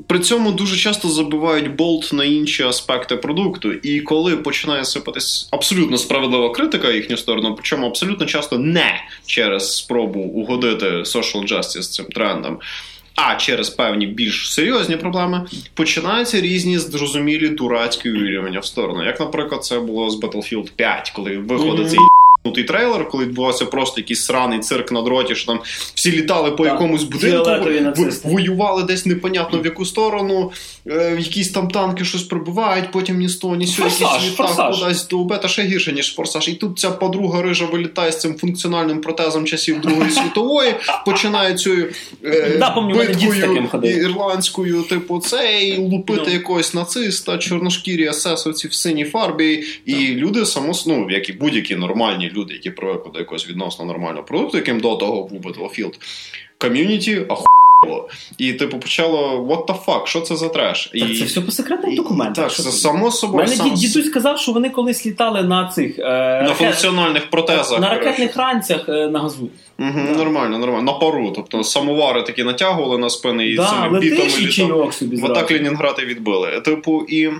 При цьому дуже часто забивають болт на інші аспекти продукту, і коли починає сипатись абсолютно справедлива критика їхню сторону, причому абсолютно часто не через спробу угодити social justice цим трендам, а через певні більш серйозні проблеми, починаються різні зрозумілі дурацькі увірювання в сторону. Як, наприклад, це було з Battlefield 5, коли виходить mm-hmm. цей трейлер, коли відбувався просто якийсь сраний цирк на дроті, що там всі літали по так. якомусь будинку, воювали десь непонятно в яку сторону, е, якісь там танки щось пробивають, потім ні того, ні сього, якийсь літак кудись до бета ще гірше, ніж форсаж. І тут ця подруга рижа вилітає з цим функціональним протезом часів Другої світової, починає цю е, да, биткою ірландською, типу, цей лупити no. Ну. якогось нациста, чорношкірі асесовці в синій фарбі, і люди само, ну, як і будь-які нормальні люди, які привикли до якогось відносно нормального продукту, яким до того був Battlefield, ком'юніті ахуєло. І типу почало what the fuck, що це за треш? Так, і, Це все по секретним документам. Так, це само собою. Мене сам... дідусь сказав, що вони колись літали на цих е, на ракет... функціональних протезах. На ракетних ранцях е, на газу. Угу, да. Нормально, нормально. На пару. Тобто самовари такі натягували на спини і да, цими бітами літали. В атак Ленінград і відбили. Типу, і.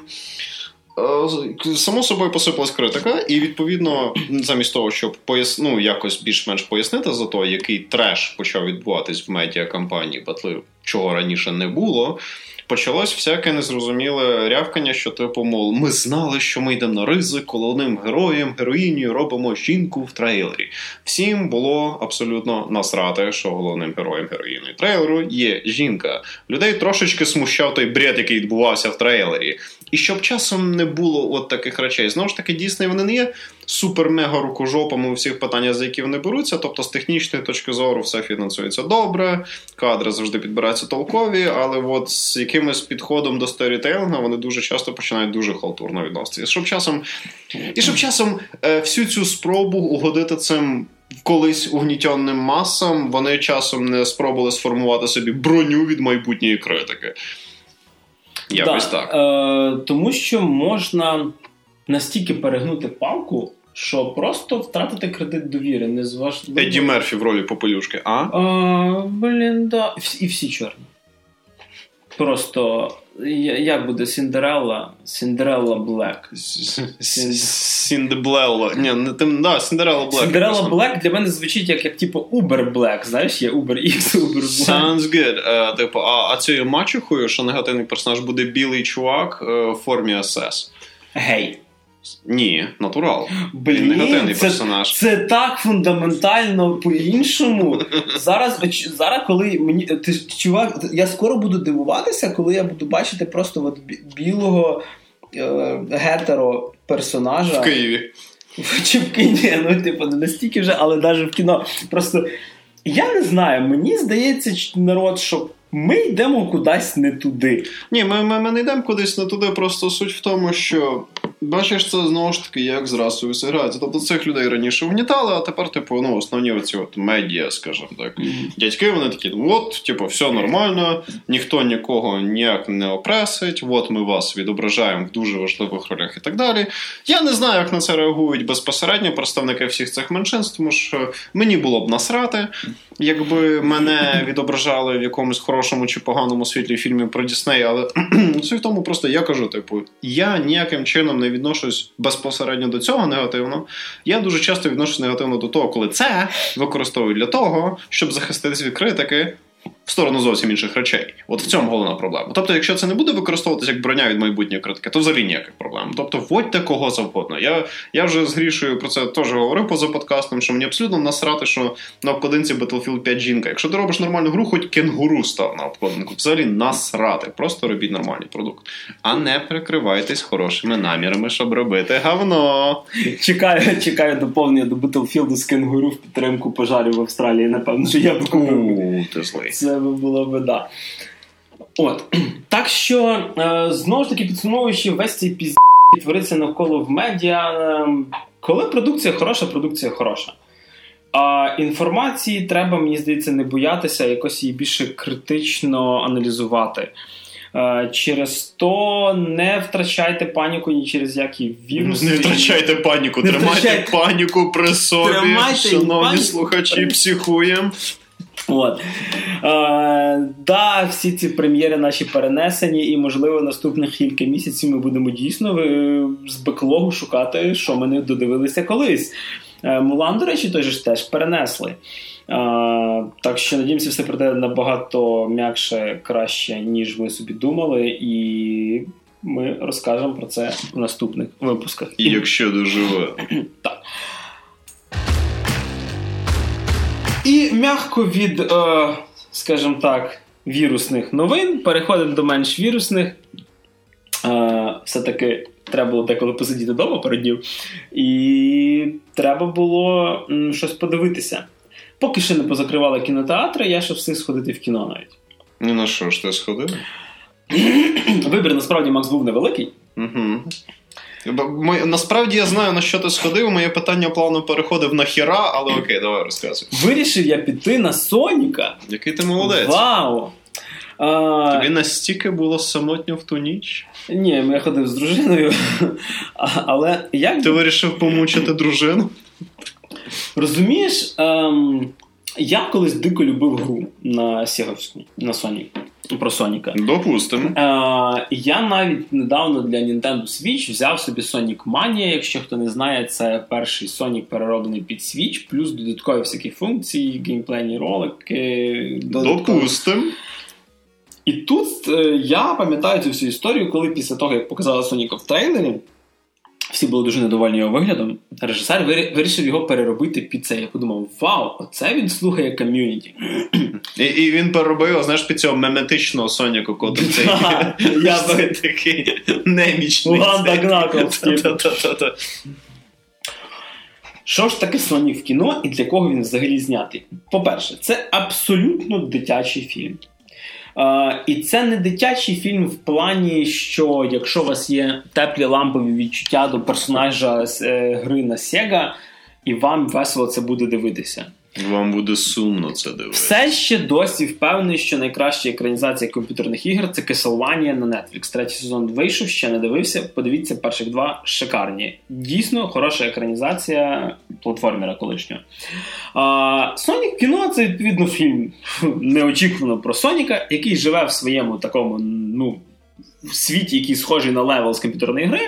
Е, само собою посипалась критика, і відповідно, замість того, щоб пояс... ну, якось більш-менш пояснити за то, який треш почав відбуватись в медіа кампанії батли, чого раніше не було почалось всяке незрозуміле рявкання, що типу, мол, ми знали, що ми йдемо на ризик, головним героєм, героїнею робимо жінку в трейлері. Всім було абсолютно насрати, що головним героєм героїною трейлеру є жінка. Людей трошечки смущав той бред, який відбувався в трейлері. І щоб часом не було от таких речей. Знову ж таки, дійсно, вони не є супер-мега рукожопами у всіх питаннях, за які вони беруться. Тобто, з технічної точки зору все фінансується добре, кадри завжди підбираються толкові, але от з якимось підходом до сторітейлингу вони дуже часто починають дуже халтурно відноситися. Щоб часом, і щоб часом е, всю цю спробу угодити цим. Колись угнітенним масам вони часом не спробували сформувати собі броню від майбутньої критики. Якось да, так. Е, Тому що можна настільки перегнути палку, що просто втратити кредит довіри. не. Едді Мерфі в ролі попелюшки, а? а блін, да. І всі чорні. Просто як буде Cinderella? Cinderella Black. Cindeblella. Ні, тим, да, Cinderella Black. Cinderella Black для мене звучить як, як типу Uber Black, знаєш, є Uber X, Uber Black. Sounds good. Uh, типу, а, а цією мачухою, що негативний персонаж буде білий чувак uh, в формі СС. Гей. Ні, натурал. Блін, негативний це, персонаж. Це так фундаментально по-іншому. Зараз, зараз, коли мені ти чувак, я скоро буду дивуватися, коли я буду бачити просто от білого е, гетеро персонажа в Києві. Чи в Києві, ну типу, не настільки вже, але навіть в кіно. Просто я не знаю, мені здається, народ, що ми йдемо кудись не туди. Ні, ми, ми, ми не йдемо кудись не туди. Просто суть в тому, що бачиш, це знову ж таки як з расою сиграється. Тобто цих людей раніше вгнітали, а тепер, типу, ну, основні оці от медіа, скажімо так. Mm-hmm. Дядьки вони такі, от, типу, все нормально, ніхто нікого ніяк не опресить, от ми вас відображаємо в дуже важливих ролях і так далі. Я не знаю, як на це реагують безпосередньо представники всіх цих меншинств, тому що мені було б насрати, якби мене відображали в якомусь хорошому чи поганому світлі фільмі про Дісней, але суть в тому просто я кажу, типу, я ніяким чином не відношусь безпосередньо до цього негативно. Я дуже часто відношусь негативно до того, коли це використовують для того, щоб захиститись від критики в сторону зовсім інших речей. От в цьому головна проблема. Тобто, якщо це не буде використовуватися як броня від майбутньої критики, то взагалі ніяких проблем. Тобто, вводьте кого завгодно. Я я вже з Грішою про це теж говорив поза подкастом, що мені абсолютно насрати, що на обкладинці Battlefield 5 жінка. Якщо ти робиш нормальну гру, хоч кенгуру став на обкладинку. Взагалі насрати. Просто робіть нормальний продукт. А не прикривайтесь хорошими намірами, щоб робити говно. Чекаю, чекаю доповнення до Battlefield з кенгуру в підтримку пожарів в Австралії. Напевно, що я б купив. Ти злий. Це би було беда. От. Так що, е, знову ж таки, підсумовуючи, весь цей пізд твориться навколо в медіа. Е, коли продукція хороша, продукція хороша. А інформації треба, мені здається, не боятися, якось її більше критично аналізувати. Е, через то не втрачайте паніку ні через які віруси. Не втрачайте паніку, не тримайте втрачайте... паніку при собі. Тримайте Шановні паніку. слухачі, психуємо. От. Е, да, всі ці прем'єри наші перенесені, і, можливо, наступних кілька місяців ми будемо дійсно е, з беклогу шукати, що ми не додивилися колись. Е, Мулан, до речі, той же ж теж перенесли. Е, так що, надіємося, все пройде набагато м'якше, краще, ніж ви собі думали, і ми розкажемо про це в наступних випусках. І Якщо доживе. Так. І м'яко від, е, скажімо так, вірусних новин переходимо до менш вірусних. Е, все-таки треба було деколи посидіти вдома пару днів. І треба було м, щось подивитися. Поки ще не позакривали кінотеатри, я ще встиг сходити в кіно навіть. Ну на що ж ти сходив? Вибір насправді Макс був невеликий. Угу. Насправді я знаю, на що ти сходив. Моє питання плану переходив на хіра, але окей, давай розказуй. Вирішив я піти на Соніка. Який ти молодець. Вау! А... Тобі настільки було самотньо в ту ніч? Ні, я ходив з дружиною. Але як Ти вирішив помучити дружину? Розумієш, ем, я колись дико любив гру на Сіговську, на Sony. Про Соніка. Допустимо. Е, Я навіть недавно для Nintendo Switch взяв собі Sonic Mania. Якщо хто не знає, це перший Sonic перероблений під Switch, плюс додаткові всякі функції, геймплейні ролики. Допустимо. І тут е, я пам'ятаю цю всю історію, коли після того, як показали Соніка в трейлері, всі були дуже недовольні його виглядом. Режисер вирішив його переробити під це. Я подумав: вау, оце він слухає ком'юніті. І і він переробив, знаєш, під цього меметичного Соніку, коли цей я такий немічний. Що ж таке Сонік в кіно і для кого він взагалі знятий? По-перше, це абсолютно дитячий фільм. Uh, і це не дитячий фільм в плані, що якщо у вас є теплі лампові відчуття до персонажа з е, гри на Sega, і вам весело це буде дивитися. Вам буде сумно це дивитися. Все ще досі впевнений, що найкраща екранізація комп'ютерних ігор це Castlevania на Netflix. Третій сезон вийшов, ще не дивився. Подивіться, перших два шикарні. Дійсно, хороша екранізація платформера колишнього. А, Сонік кіно це відповідно фільм неочікувано про Соніка, який живе в своєму такому, ну в світі, який схожий на level з комп'ютерної гри,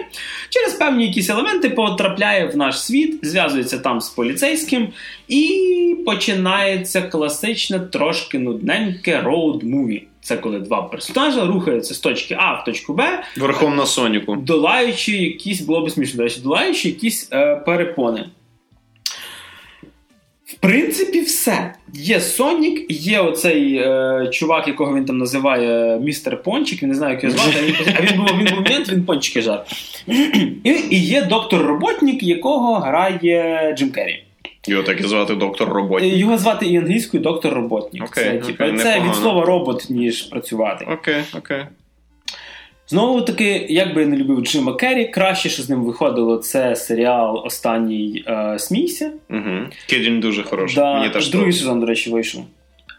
через певні якісь елементи потрапляє в наш світ, зв'язується там з поліцейським, і починається класичне, трошки нудненьке road movie. Це коли два персонажі рухаються з точки А в точку Б, верхом на Соніку, долаючи якісь, було б смішно, долаючи якісь е, перепони. В принципі, все. Є Сонік, є оцей е, чувак, якого він там називає містер Пончик, він не знаю, як його звати, а він, а він був він був мент, він пончики жер. І, і є доктор Роботник, якого грає Джим Керрі. Його так і звати доктор Роботник. Його звати і англійською доктор Роботник. Окей, це окей, типу, це від слова робот, ніж працювати. Окей, окей. Знову таки, як би я не любив Джима Керрі, краще, що з ним виходило, це серіал Останній е, Смійся. Угу. Кідін дуже хороший. Да, Мені теж другий сезон, до речі, вийшов.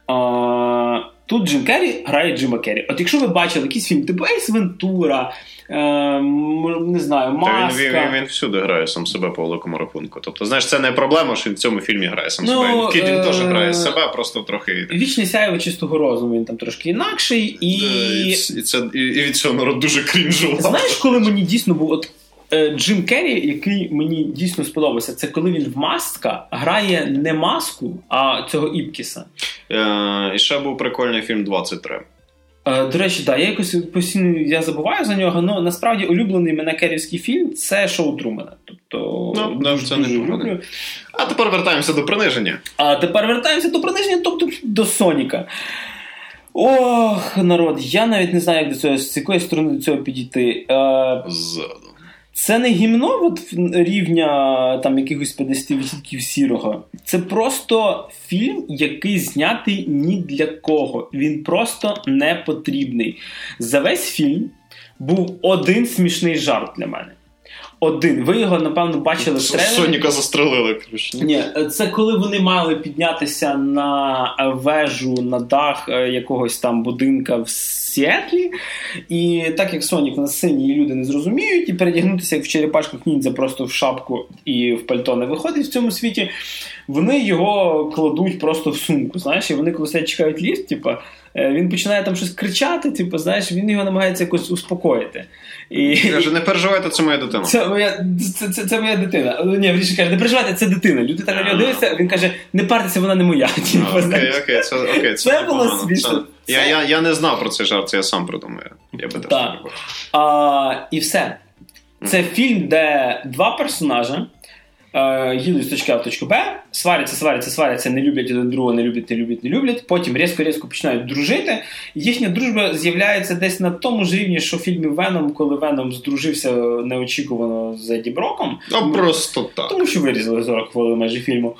А, тут Джим Керрі грає Джима Керрі. От якщо ви бачили якийсь фільм, типу Ейс Вентура, е, м, не знаю, Та Маска. він, він, він, він всюди грає сам себе по великому рахунку. Тобто, знаєш, це не проблема, що він в цьому фільмі грає сам Ну, себе. Кідін е, теж грає себе, просто трохи. Вічне сяєво чистого розуму, він там трошки інакший. І Е, І, це, і, і від цього народ дуже крінжував. знаєш, коли мені дійсно був от. Е, Джим Керрі, який мені дійсно сподобався, це коли він в маска грає не маску, а цього Іпкіса. Е, і ще був прикольний фільм 23. Е, До речі, да, я якось постійно я забуваю за нього, але насправді улюблений мене керівський фільм це шоу Трумана. Тобто Ну, да, це не люблю. А тепер вертаємося до приниження. А тепер вертаємося до приниження, тобто до Соніка. Ох, народ, я навіть не знаю, як до цього з якої сторони до цього підійти. Е, Ззаду. Це не гімно от, рівня там якихось 50% сірого. Це просто фільм, який знятий ні для кого. Він просто не потрібний. За весь фільм був один смішний жарт для мене. Один. Ви його, напевно, бачили в трейлері. Соніка застрелили, коротше. Ні, це коли вони мали піднятися на е, вежу, на дах е, якогось там будинка в Сіетлі. І так як Сонік на сцені і люди не зрозуміють, і передягнутися як в черепашках ніндзя просто в шапку і в пальто не виходить в цьому світі, вони його кладуть просто в сумку. Знаєш, і вони коли сидять, чекають ліфт, типу, він починає там щось кричати, типу, знаєш, він його намагається якось успокоїти. І... Каже, не переживайте, це моя дитина. Це моя, це, це, це моя дитина. Ну, Ні, він каже, не переживайте, це дитина. Люди так на нього дивляться, він каже, не партеся, вона не моя. Типу, А, Окей, знаєш. окей, це, окей, це, Це було смішно. Я, я, я не знав про цей жарт, це я сам придумаю. Я би теж Так. А, і все. Це фільм, де два персонажі е, їдуть з точки А в точку Б, сваряться, сваряться, сваряться, не люблять один другого, не люблять, не люблять, не люблять. Потім різко-різко починають дружити. Їхня дружба з'являється десь на тому ж рівні, що в фільмі Веном, коли Веном здружився неочікувано з Еді Броком. Ну, просто так. Тому що вирізали 40 хвилин майже фільму.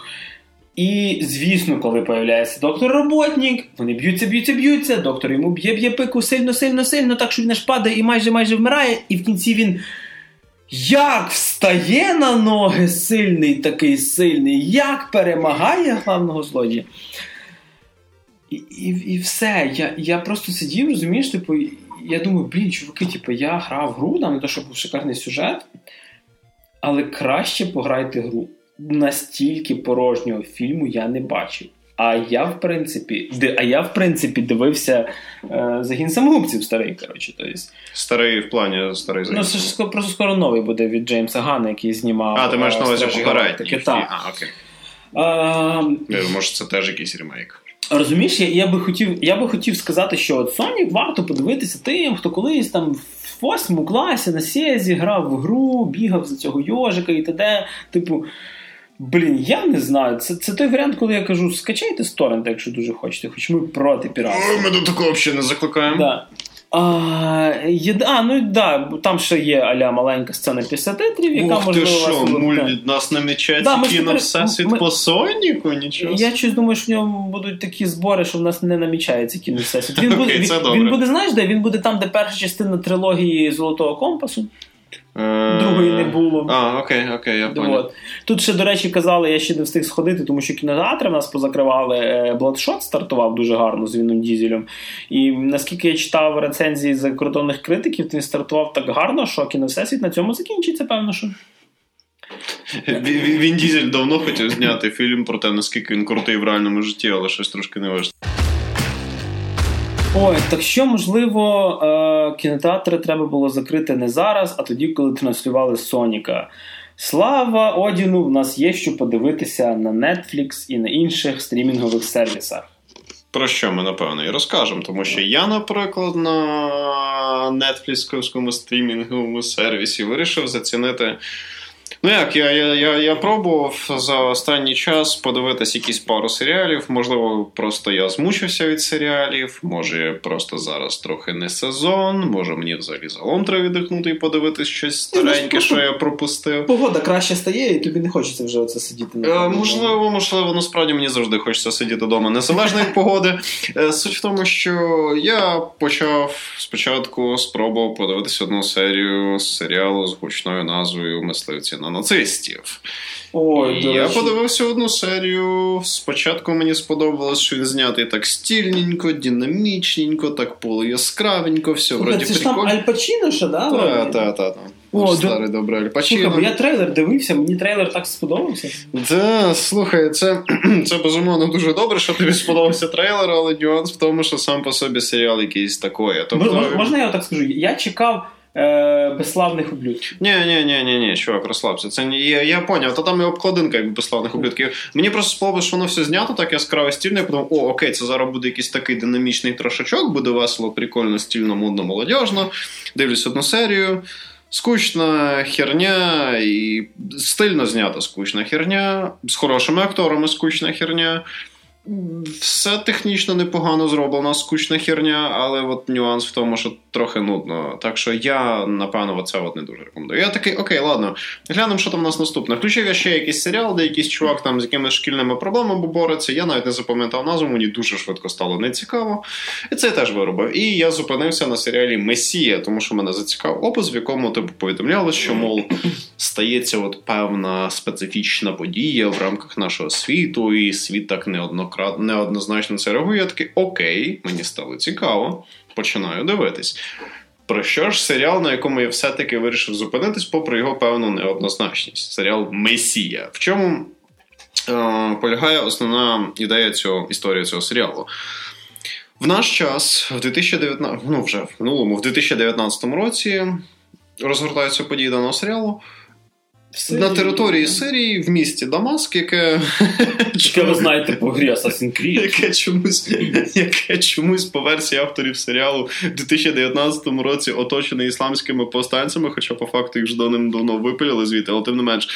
І, звісно, коли появляється доктор Роботник, вони б'ються, б'ються, б'ються. Доктор йому б'є, б'є пику сильно, сильно, сильно, так що він аж падає і майже майже вмирає. І в кінці він як встає на ноги сильний, такий сильний, як перемагає главного злодія. І, і, і все. Я, я просто сидів, розумієш, типу, я думаю, блін, чуваки, типу, я грав гру, там не то, що був шикарний сюжет, але краще пограйте гру. Настільки порожнього фільму я не бачив. А я, в принципі, а я, в принципі, дивився е, загін самогубців старий, коротше. Тобто, Старий в плані старий ну, це ж просто скоро новий буде від Джеймса Гана, який знімав. А, ти маєш е, на увазі попередній. Так. А, окей. Е, Може, це теж якийсь ремейк. Розумієш, я, я би хотів, я би хотів сказати, що от Sonic варто подивитися тим, хто колись там в восьмому класі на Сєзі грав в гру, бігав за цього йожика і т.д. Типу, блін, я не знаю. Це, це той варіант, коли я кажу, скачайте з торрента, якщо дуже хочете, хоч ми проти піратства. Ми до такого взагалі не закликаємо. Да. А, є, а, ну да, там ще є аля маленька сцена після титрів, яка Ух ти що, вас муль від нас намічається Да, ми кіно тепер- всесвіт ми- по Соніку? Нічого. Я щось думаю, що в ньому будуть такі збори, що в нас не намічається кіносесія. Він, буде, Окей, він, він буде, знаєш, де? Він буде там, де перша частина трилогії Золотого компасу. Е, Другої не було. А, окей, окей, я понял. Тут ще, до речі, казали, я ще не встиг сходити, тому що кінотеатри в нас позакривали. Бладшот стартував дуже гарно з Віном Дізелем. І наскільки я читав рецензії закордонних критиків, він стартував так гарно, що кіновсесвіт на цьому закінчиться, певно, що. Він Дізель давно хотів зняти фільм про те, наскільки він крутий в реальному житті, але щось трошки не вийшло. Ой, так що, можливо, е, кінотеатри треба було закрити не зараз, а тоді, коли транслювали Соніка. Слава Одіну! В нас є що подивитися на Netflix і на інших стрімінгових сервісах. Про що ми напевно і розкажемо, тому що я, наприклад, на Netflix стрімінговому сервісі вирішив зацінити Ну як, я я, я, я пробував за останній час подивитись якісь пару серіалів. Можливо, просто я змучився від серіалів, може просто зараз трохи не сезон, може мені взагалі залом треба віддихнути і подивитись щось стареньке, що я пропустив. Погода краще стає, і тобі не хочеться вже оце сидіти е, Можливо, можливо, насправді мені завжди хочеться сидіти вдома, незалежно від погоди. Е, суть в тому, що я почав спочатку спробував подивитися одну серію серіалу з гучною назвою Мисливці на нацистів. Ой, і Я подивився одну серію. Спочатку мені сподобалось, що він знятий так стільненько, динамічненько, так полуяскравенько, все вроді Це ж там Аль Пачіно, що, да? Так, так, так. О, Старий до... добрий Аль Пачіно. Слухай, бо я трейлер дивився, мені трейлер так сподобався. Да, слухай, це це безумовно дуже добре, що тобі сподобався трейлер, але нюанс в тому, що сам по собі серіал якийсь такий. Тобто... Можна я так скажу? Я чекав е, безславних ублюдків. Ні, ні, ні, ні, ні, чувак, розслабся. Це не я, я поняв, то там і обкладинка як безславних ублюдків. Мені просто сподобалось, що воно все знято, так яскраво стільно, я подумав, о, окей, це зараз буде якийсь такий динамічний трошачок, буде весело, прикольно, стільно, модно, молодіжно. Дивлюсь одну серію. Скучна херня і стильно знята скучна херня, з хорошими акторами скучна херня. Все технічно непогано зроблено, скучна херня, але от нюанс в тому, що трохи нудно. Так що я, напевно, це от не дуже рекомендую. Я такий, окей, ладно, глянемо, що там у нас наступне. Включив я ще якийсь серіал, де якийсь чувак там з якимись шкільними проблемами бореться. Я навіть не запам'ятав назву, мені дуже швидко стало нецікаво. І це я теж виробив. І я зупинився на серіалі Месія, тому що мене зацікавив опис, в якому типу повідомляли, що, мов, стається от певна специфічна подія в рамках нашого світу, і світ так неоднократно неоднозначно це реагує. Я такий окей, мені стало цікаво починаю дивитись. Про що ж серіал, на якому я все-таки вирішив зупинитись, попри його певну неоднозначність? Серіал Месія. В чому е, полягає основна ідея цього історії цього серіалу? В наш час, в 2019, ну вже в минулому, в 2019 році розгортаються події даного серіалу. На території Сирії в місті Дамаск, яке Яке ви знаєте по грі Assassin's Creed. Яке чомусь яке чомусь по версії авторів серіалу в 2019 році оточене ісламськими повстанцями, хоча по факту їх ж давним-давно випиляли звідти, але тим не менш,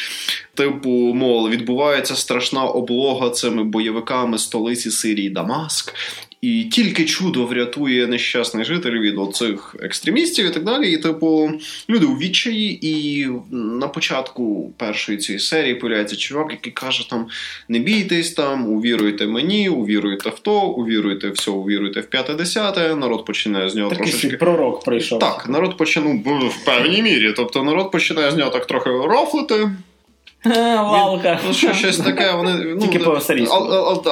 типу, мол, відбувається страшна облога цими бойовиками столиці Сирії Дамаск. І тільки чудо врятує нещасних жителів від оцих екстремістів і так далі. І, типу, люди у відчаї, і на початку першої цієї серії появляється чувак, який каже: там: не бійтесь там, увіруйте мені, увіруйте в то, увіруйте в все, увіруйте в п'яте десяте. Народ починає з нього Такий трошечки. пророк прийшов. Так, народ починає ну, в певній мірі. Тобто народ починає з нього так трохи рофлити. Лалка. Ну, що, щось таке, вони. Ну, Тільки по сирійському.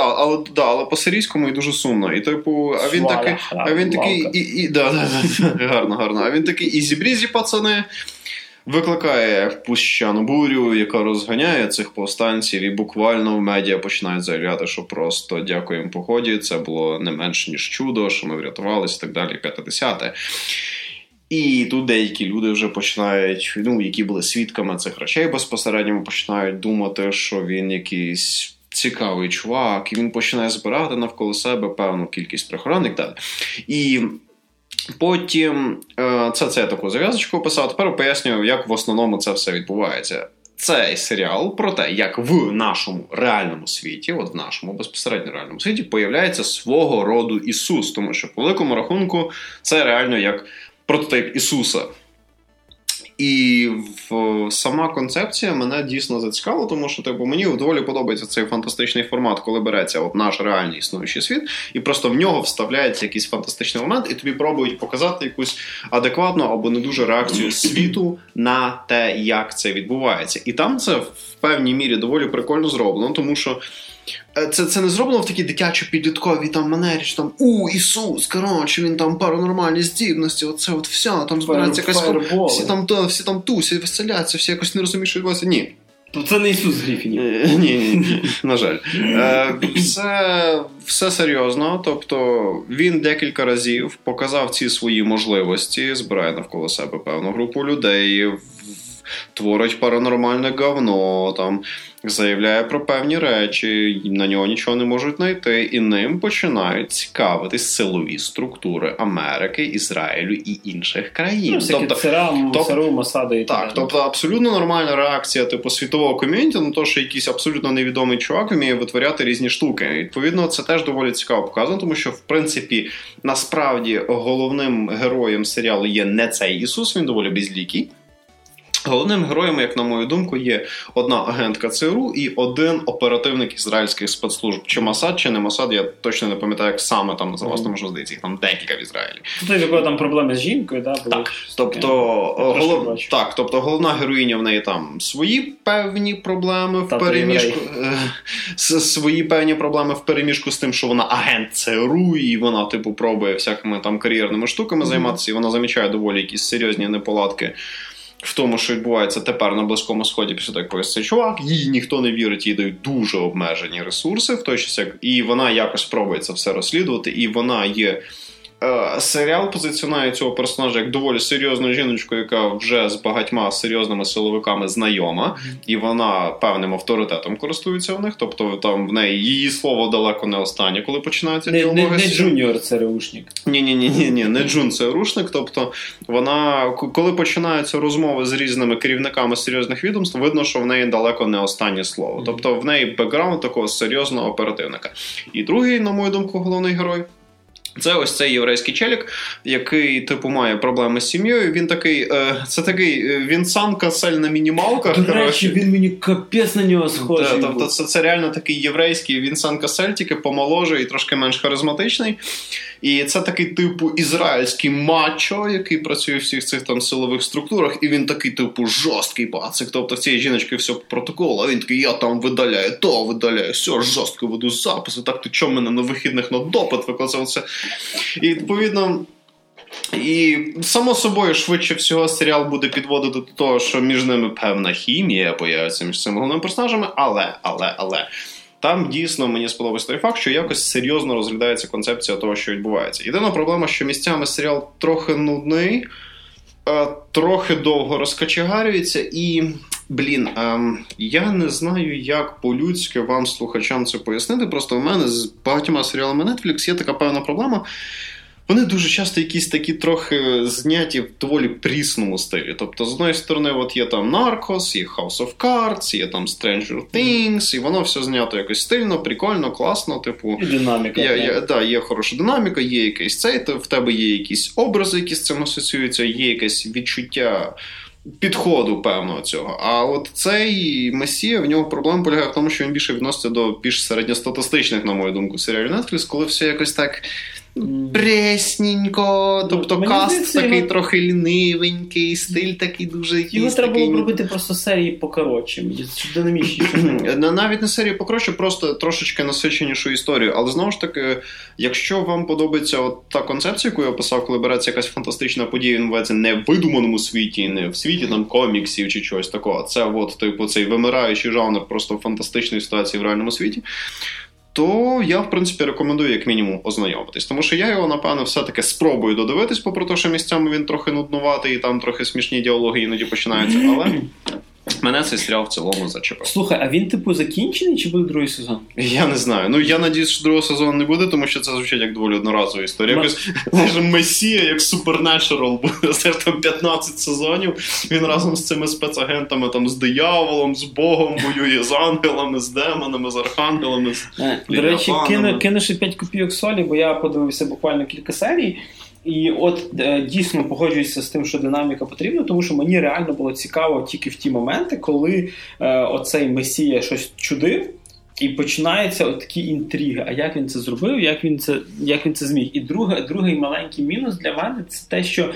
Да, але по сирійському і дуже сумно. І типу, а він такий. А він такий. І, і, да, да, да, гарно, гарно. А він такий easy-breezy, пацани. Викликає піщану бурю, яка розганяє цих повстанців, і буквально в медіа починають заявляти, що просто дякуємо погоді. Це було не менш ніж чудо, що ми врятувалися і так далі. П'яте десяте. І тут деякі люди вже починають, ну, які були свідками цих речей безпосередньо, починають думати, що він якийсь цікавий чувак, і він починає збирати навколо себе певну кількість прихильників. Далі. І потім е, це це я таку зав'язочку описав. Тепер пояснюю, як в основному це все відбувається. Цей серіал про те, як в нашому реальному світі, от в нашому безпосередньо реальному світі, появляється свого роду Ісус, тому що по великому рахунку це реально як прототип Ісуса. І в сама концепція мене дійсно зацікавила, тому що типу мені доволі подобається цей фантастичний формат, коли береться от наш реальний існуючий світ, і просто в нього вставляється якийсь фантастичний момент, і тобі пробують показати якусь адекватну або не дуже реакцію світу на те, як це відбувається. І там це в певній мірі доволі прикольно зроблено, тому що. Е, це це не зроблено в такій дитячо-підлітковій там манері, що там у Ісус, коротше, він там паранормальні здібності, оце от все, там збирається якась всі там то, всі там тусять, веселяться, всі якось не розуміють, що відбувається. Ні. Це не Ісус Гріфінів. Ні, ні, ні, на жаль. Е, все, все серйозно. Тобто він декілька разів показав ці свої можливості, збирає навколо себе певну групу людей творить паранормальне говно, там заявляє про певні речі, на нього нічого не можуть знайти, і ним починають цікавитись силові структури Америки, Ізраїлю і інших країн. Ну, тобто ЦРА, ЦРУ, Мосаду і так. Тобто абсолютно нормальна реакція типу світового ком'юніті на те, що якийсь абсолютно невідомий чувак вміє витворяти різні штуки. Відповідно, це теж доволі цікаво показано, тому що в принципі насправді головним героєм серіалу є не цей Ісус, він доволі безлікий. Головним героєм, як на мою думку, є одна агентка ЦРУ і один оперативник ізраїльських спецслужб. Чи Масад, чи не Масад, я точно не пам'ятаю, як саме там називалося, тому що здається, їх там декілька в Ізраїлі. Тут якої там проблеми з жінкою, да, були? Так, тобто, голов... так, тобто головна героїня в неї там свої певні проблеми в переміжку е, свої певні проблеми в переміжку з тим, що вона агент ЦРУ, і вона, типу, пробує всякими там кар'єрними штуками mm-hmm. займатися, і вона замічає доволі якісь серйозні неполадки в тому, що відбувається тепер на Близькому Сході, після того, як цей чувак, їй ніхто не вірить, їй дають дуже обмежені ресурси в той час, як і вона якось пробує це все розслідувати, і вона є серіал позиціонує цього персонажа як доволі серйозну жіночку, яка вже з багатьма серйозними силовиками знайома, і вона певним авторитетом користується в них. Тобто там в неї її слово далеко не останнє, коли починається не, діалоги. Не, не Джуніор ЦРУшник. Ні, ні, ні, ні, ні, не Джун ЦРУшник. Тобто вона, коли починаються розмови з різними керівниками серйозних відомств, видно, що в неї далеко не останнє слово. Тобто в неї бекграунд такого серйозного оперативника. І другий, на мою думку, головний герой. Це ось цей єврейський челік, який типу має проблеми з сім'єю. Він такий, е, це такий е, він сам касель на мінімалках. До речі, він мені капець на нього схожий. Тобто, це це реально такий єврейський він сам касель, тільки помоложе і трошки менш харизматичний. І це такий типу ізраїльський мачо, який працює в всіх цих там силових структурах, і він такий, типу, жорсткий пацик. Тобто в цієї жіночки все по протоколу, а він такий, я там видаляю, то видаляю, все жорстко веду записи. Так ти чому мене на вихідних на допит викликав це? І відповідно. І само собою, швидше всього, серіал буде підводити до того, що між ними певна хімія появиться між цими головними персонажами, але, але, але. Там дійсно мені сподобався той факт, що якось серйозно розглядається концепція того, що відбувається. Єдина проблема, що місцями серіал трохи нудний, е, трохи довго розкачегарюється, і, блін, ем, я не знаю, як по-людськи вам, слухачам, це пояснити. Просто в мене з багатьма серіалами Netflix є така певна проблема. Вони дуже часто якісь такі трохи зняті в доволі прісному стилі. Тобто, з одної сторони, от є там Narcos, є House of Cards, є там Stranger Things, і воно все знято якось стильно, прикольно, класно. Типу, і динаміка. Є, є, да, є хороша динаміка, є якийсь цей, то в тебе є якісь образи, які з цим асоціюються, є якесь відчуття. Підходу певного цього. А от цей Месія в нього проблема полягає в тому, що він більше відноситься до більш середньостатистичних, на мою думку, серіалів Netflix, коли все якось так Пресненько, тобто Мені каст здається, такий його... трохи лінивенький, стиль такий дуже Його треба було б робити просто серії покоротше, динамічніше. Навіть не серії покоротше, просто трошечки насиченішу історію. Але знову ж таки, якщо вам подобається от та концепція, яку я описав, коли береться якась фантастична подія, відбувається не в видуманому світі, не в світі там коміксів чи чогось такого. Це от, типу, цей вимираючий жанр просто фантастичної ситуації в реальному світі то я, в принципі, рекомендую як мінімум ознайомитись. Тому що я його, напевно, все-таки спробую додивитись, попри те, що місцями він трохи нуднуватий, і там трохи смішні діалоги іноді починаються. Але Мене цей серіал в цілому зачепив. Слухай, а він, типу, закінчений чи буде другий сезон? Я не знаю. Ну я надіюсь, що другого сезону не буде, тому що це звучить як доволі одноразова історія. Ма... Якось Месія, як Supernatural буде. Це ж там 15 сезонів. Він разом з цими спецагентами, там з дияволом, з Богом воює, з ангелами, з демонами, з архангелами. з До речі, кину, кину ще 5 копійок солі, бо я подивився буквально кілька серій. І от е, дійсно погоджуюся з тим, що динаміка потрібна, тому що мені реально було цікаво тільки в ті моменти, коли е, оцей месія щось чудив. І починаються от такі інтриги. А як він це зробив, як він це як він це зміг? І друге, другий маленький мінус для мене це те, що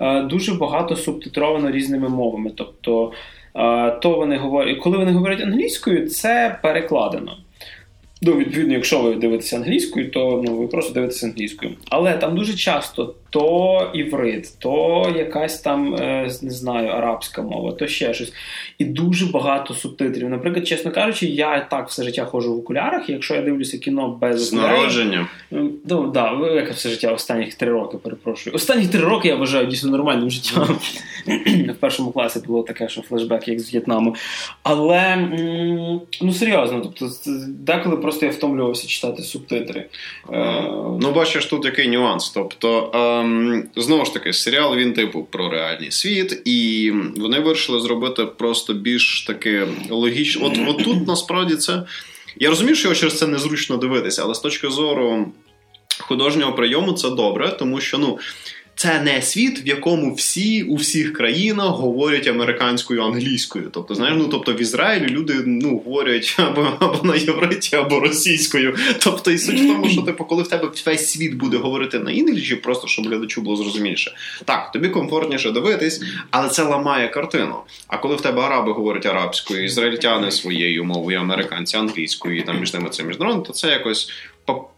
е, дуже багато субтитровано різними мовами. Тобто, е, то вони говорять, коли вони говорять англійською, це перекладено. Ну, відповідно, якщо ви дивитеся англійською, то ну, ви просто дивитеся англійською. Але там дуже часто то іврит, то якась там, е, не знаю, арабська мова, то ще щось. І дуже багато субтитрів. Наприклад, чесно кажучи, я так все життя ходжу в окулярах, якщо я дивлюся кіно без З народження. Ну, да, як все життя останніх три роки, перепрошую. Останні три роки я вважаю дійсно нормальним життям. В першому класі було таке, що флешбек, як з В'єтнаму. Але ну серйозно, тобто, деколи просто я втомлювався читати субтитри. Е, ну, бачиш, тут який нюанс. Тобто, ем, знову ж таки, серіал він, типу, про реальний світ, і вони вирішили зробити просто більш таке логічно. От, от тут насправді це. Я розумію, що його через це незручно дивитися, але з точки зору художнього прийому це добре, тому що ну це не світ, в якому всі у всіх країнах говорять американською англійською. Тобто, знаєш, ну тобто в Ізраїлі люди ну говорять або або на євриті, або російською. Тобто, і суть в тому, що типу, коли в тебе весь світ буде говорити на інгліші, просто щоб глядачу було зрозуміліше. Так, тобі комфортніше дивитись, але це ламає картину. А коли в тебе араби говорять арабською, ізраїльтяни своєю мовою, американці англійською, і там між ними це міжнародно, то це якось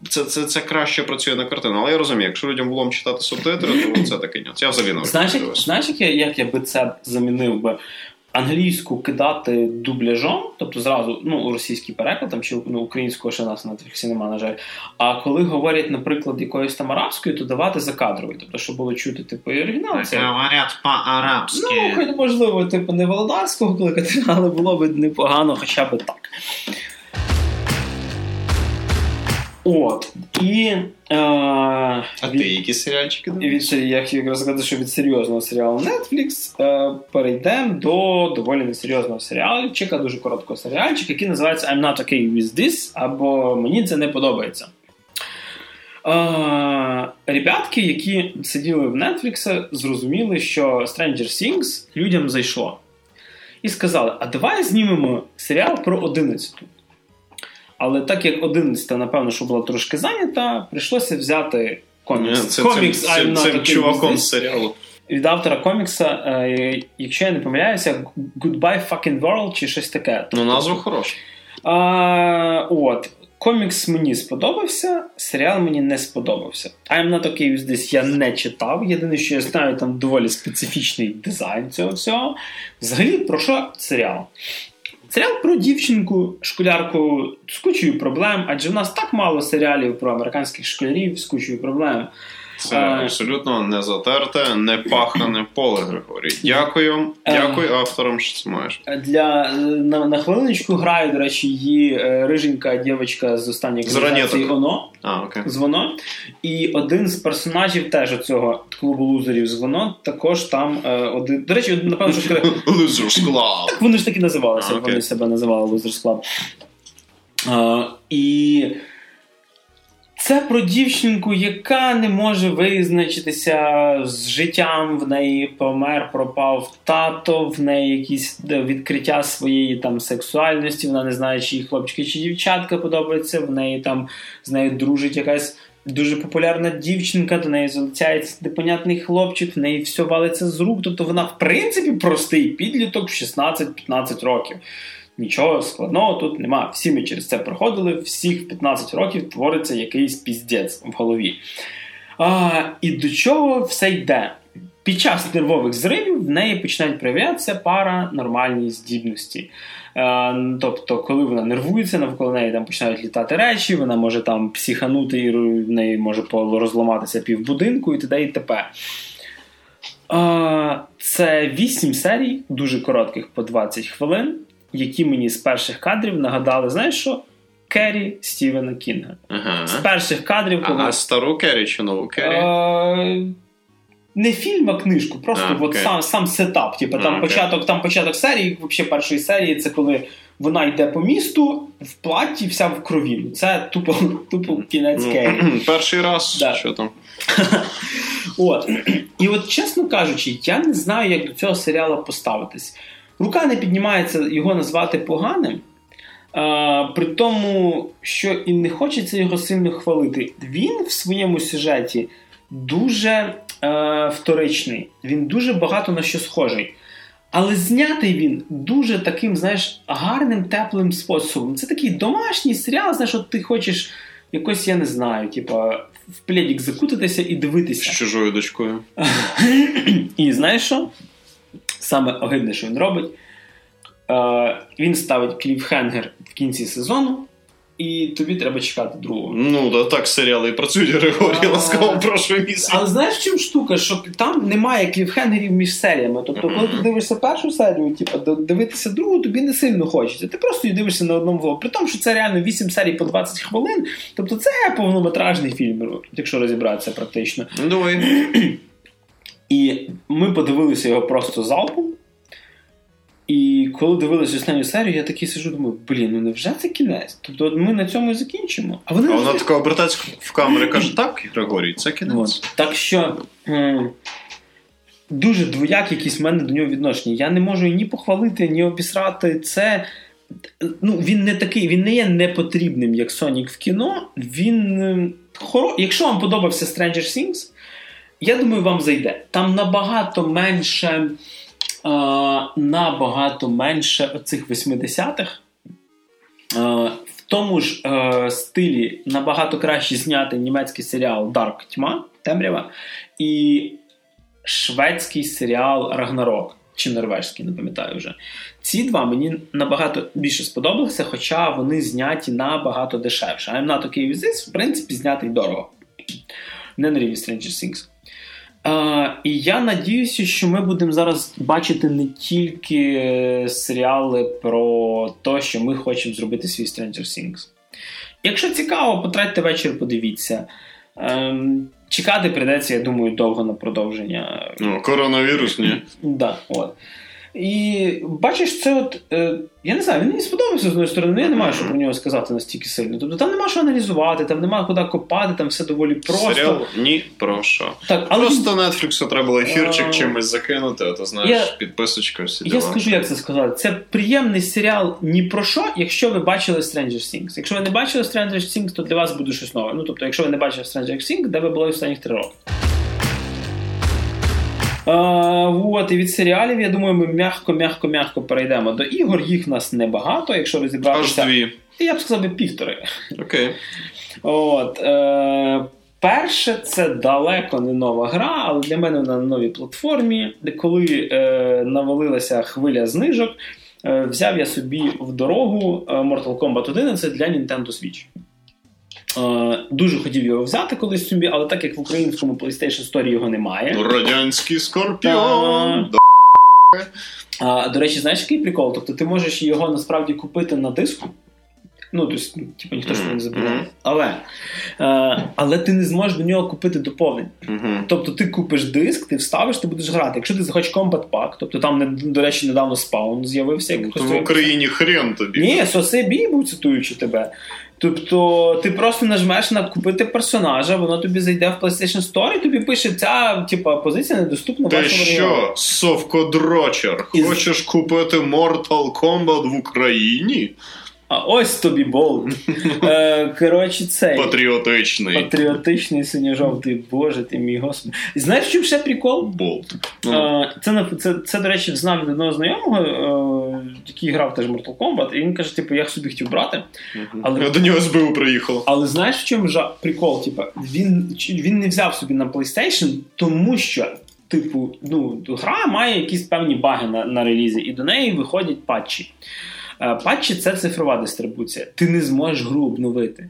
це це, це краще працює на картину. Але я розумію, якщо людям було читати субтитри, то це такий нюанс. Я взагалі не Знаєш, як, знаєш, як я, як я би це замінив би? Англійську кидати дубляжом, тобто зразу ну, російський переклад там, чи ну, українського ще нас на Netflix нема, на жаль. А коли говорять, наприклад, якоюсь там арабською, то давати закадровий, тобто, щоб було чути типу і оригінал. Це... Говорять по-арабськи. Ну, хоч можливо, типу, не володарського кликати, але було б непогано хоча б так. От. І. Е, а від, ти які серіальчики дивишся? Я якраз сказати, що від серйозного серіалу Netflix е, перейдемо до доволі несерйозного серіальчика, дуже короткого серіальчика, який називається I'm not okay with this, або Мені це не подобається. Е, Ребятки, які сиділи в Netflix, зрозуміли, що Stranger Things людям зайшло. І сказали: а давай знімемо серіал про 11. Але так як 11, напевно, що була трошки зайнята, прийшлося взяти комікс. Це, комікс це, I'm цим чуваком з серіалу. Від автора комікса, е, якщо я не помиляюся, Goodbye Fucking World чи щось таке. Ну, назва хороша. А, От. Комікс мені сподобався, серіал мені не сподобався. I'm not okay with this я не читав. Єдине, що я знаю, там доволі специфічний дизайн цього всього. Взагалі, про що серіал? Серіал про дівчинку, школярку з кучою проблем, адже в нас так мало серіалів про американських школярів з кучою проблем. Це а, абсолютно не затерте, не пахане поле Григорій. Дякую, дякую авторам, що це маєш. Для на, на хвилиночку грає, до речі, її е, риженька дівчинка з останньої екранізації Оно. А, окей. З воно. І один з персонажів теж цього клубу лузерів з воно також там е, один. До речі, напевно, що Losers Club. Так вони ж таки називалися, а, вони себе називали Losers Club. Uh, і це про дівчинку, яка не може визначитися з життям. В неї помер, пропав тато, в неї якісь відкриття своєї там сексуальності. Вона не знає, чи їй хлопчики чи дівчатка подобається. В неї там з нею дружить якась дуже популярна дівчинка, до неї залицяється непонятний хлопчик, в неї все валиться з рук. Тобто вона, в принципі, простий підліток в 16-15 років. Нічого складного тут нема. Всі ми через це проходили, всіх в 15 років твориться якийсь піздець в голові. А, І до чого все йде? Під час нервових зривів в неї починають проявлятися паранормальні здібності. А, тобто, коли вона нервується, навколо неї там починають літати речі, вона може там психанути, і в неї може розламатися півбудинку і т.д. і т.п. Це 8 серій, дуже коротких по 20 хвилин які мені з перших кадрів нагадали, знаєш що? Керрі Стівена Кінга. Ага. З перших кадрів. Коли... А стару Керрі чи нову Керрі? А... Не фільм, а книжку, просто а, от сам сам сетап. Типу, там, а, початок, там початок серії, взагалі першої серії, це коли вона йде по місту в платі, вся в крові. Це тупо тупо кінець Ну, Кейн. Перший раз, Да. що там. От. І от, чесно кажучи, я не знаю, як до цього серіалу поставитись. Рука не піднімається його назвати поганим. А, при тому, що і не хочеться його сильно хвалити. Він в своєму сюжеті дуже е, вторичний, він дуже багато на що схожий. Але знятий він дуже таким, знаєш, гарним, теплим способом. Це такий домашній серіал, знаєш, от ти хочеш якось, я не знаю, типа, в пледік закутатися і дивитися. З чужою дочкою. І знаєш що? Саме огидне, що він робить. Е, він ставить кліфхенгер в кінці сезону, і тобі треба чекати другого. Ну, да, так серіали і працюють, Григорій, А. ласкаво прошу місце. Але знаєш, в чому штука? Що там немає кліфхенгерів між серіями. Тобто, коли ти дивишся першу серію, типу, дивитися другу, тобі не сильно хочеться. Ти просто її дивишся на одному влогу. При тому, що це реально 8 серій по 20 хвилин. Тобто це повнометражний фільм, якщо розібратися практично. Давай. І ми подивилися його просто залпом. І коли дивилися останню серію, я такий сижу, думаю, блін, ну невже це кінець? Тобто от ми на цьому і закінчимо. А вони А вона така обертається в камеру і каже: так, Григорій, це кінець. От. Так що м, дуже двояк якісь в мене до нього відношення. Я не можу ні похвалити, ні обісрати. Це ну, він не такий, він не є непотрібним, як Сонік в кіно. Він м, хоро... Якщо вам подобався Stranger Things, я думаю, вам зайде. Там набагато менше. е, набагато менше оцих 80-х. Е, в тому ж е, стилі набагато краще знятий німецький серіал Dark Тьма, Темрява, і шведський серіал Рагнарок. Чи норвежський, не пам'ятаю вже. Ці два мені набагато більше сподобалися, хоча вони зняті набагато дешевше. I'm not okay в принципі, знятий дорого. Не на рівні Stranger Things. Е, і я надіюся, що ми будемо зараз бачити не тільки е, серіали про те, що ми хочемо зробити свій Stranger Things. Якщо цікаво, потратьте вечір, подивіться. Ем, чекати прийдеться, я думаю, довго на продовження. Ну, коронавірус, ні. Да, от. І бачиш, це от. Е, я не знаю, він мені сподобався з однієї сторони, але я не маю що про нього сказати настільки сильно. Тобто там нема що аналізувати, там нема куди копати, там все доволі просто. Серіал ні про що. Так, але він- Просто Нетфліксу треба було ефірчик А. чимось закинути, а то знаєш, Я- підписочка всі Я діла. скажу, як це сказати. Це приємний серіал ні про що, якщо ви бачили Stranger Things. Якщо ви не бачили Stranger Things, то для вас буде щось нове. Ну тобто, якщо ви не бачили Stranger Things, де ви були останніх три роки. А, от, і від серіалів, я думаю, ми м'яко-м'яко-м'яко перейдемо до ігор. Їх в нас небагато, якщо Аж дві. Я б сказав би півтори. Окей. От, е, перше, це далеко не нова гра, але для мене вона на новій платформі, де коли е, навалилася хвиля знижок, е, взяв я собі в дорогу е, Mortal Kombat 11 для Nintendo Switch. Е, дуже хотів його взяти колись собі, але так як в українському PlayStation Store його немає. Радянський скорпіон. Та- А, до речі, знаєш, який прикол? Тобто ти можеш його насправді купити на диску. Ну, тобто, ну, типу, ніхто ж не забирає. Але, е, але ти не зможеш до нього купити доповнень. Мгм. Тобто ти купиш диск, ти вставиш, ти будеш грати. Якщо ти захочеш Combat Pack, тобто там, до речі, недавно Spawn з'явився. як То в Україні хрен тобі. Ні, соси бібу, цитуючи тебе. Тобто ти просто нажмеш на купити персонажа, воно тобі зайде в PlayStation Store і тобі пише, ця типа, позиція недоступна Ти що, совкодрочер, хочеш купити Mortal Kombat в Україні? А ось тобі болт. Е, коротше, цей. Патріотичний. Патріотичний синьо-жовтий, боже ти мій господи. Знаєш, в чому ще прикол? Болт. Ну, Е, Це, це, це, до речі, знав від одного знайомого, е, який грав теж Mortal Kombat, і він каже, типу, я собі хотів брати. але- Я до нього СБУ приїхало. Але знаєш, в чому жа- прикол? Типу, він, він не взяв собі на PlayStation, тому що. Типу, ну, гра має якісь певні баги на, на релізі, і до неї виходять патчі. Е, Патчі це цифрова дистрибуція. Ти не зможеш гру обновити.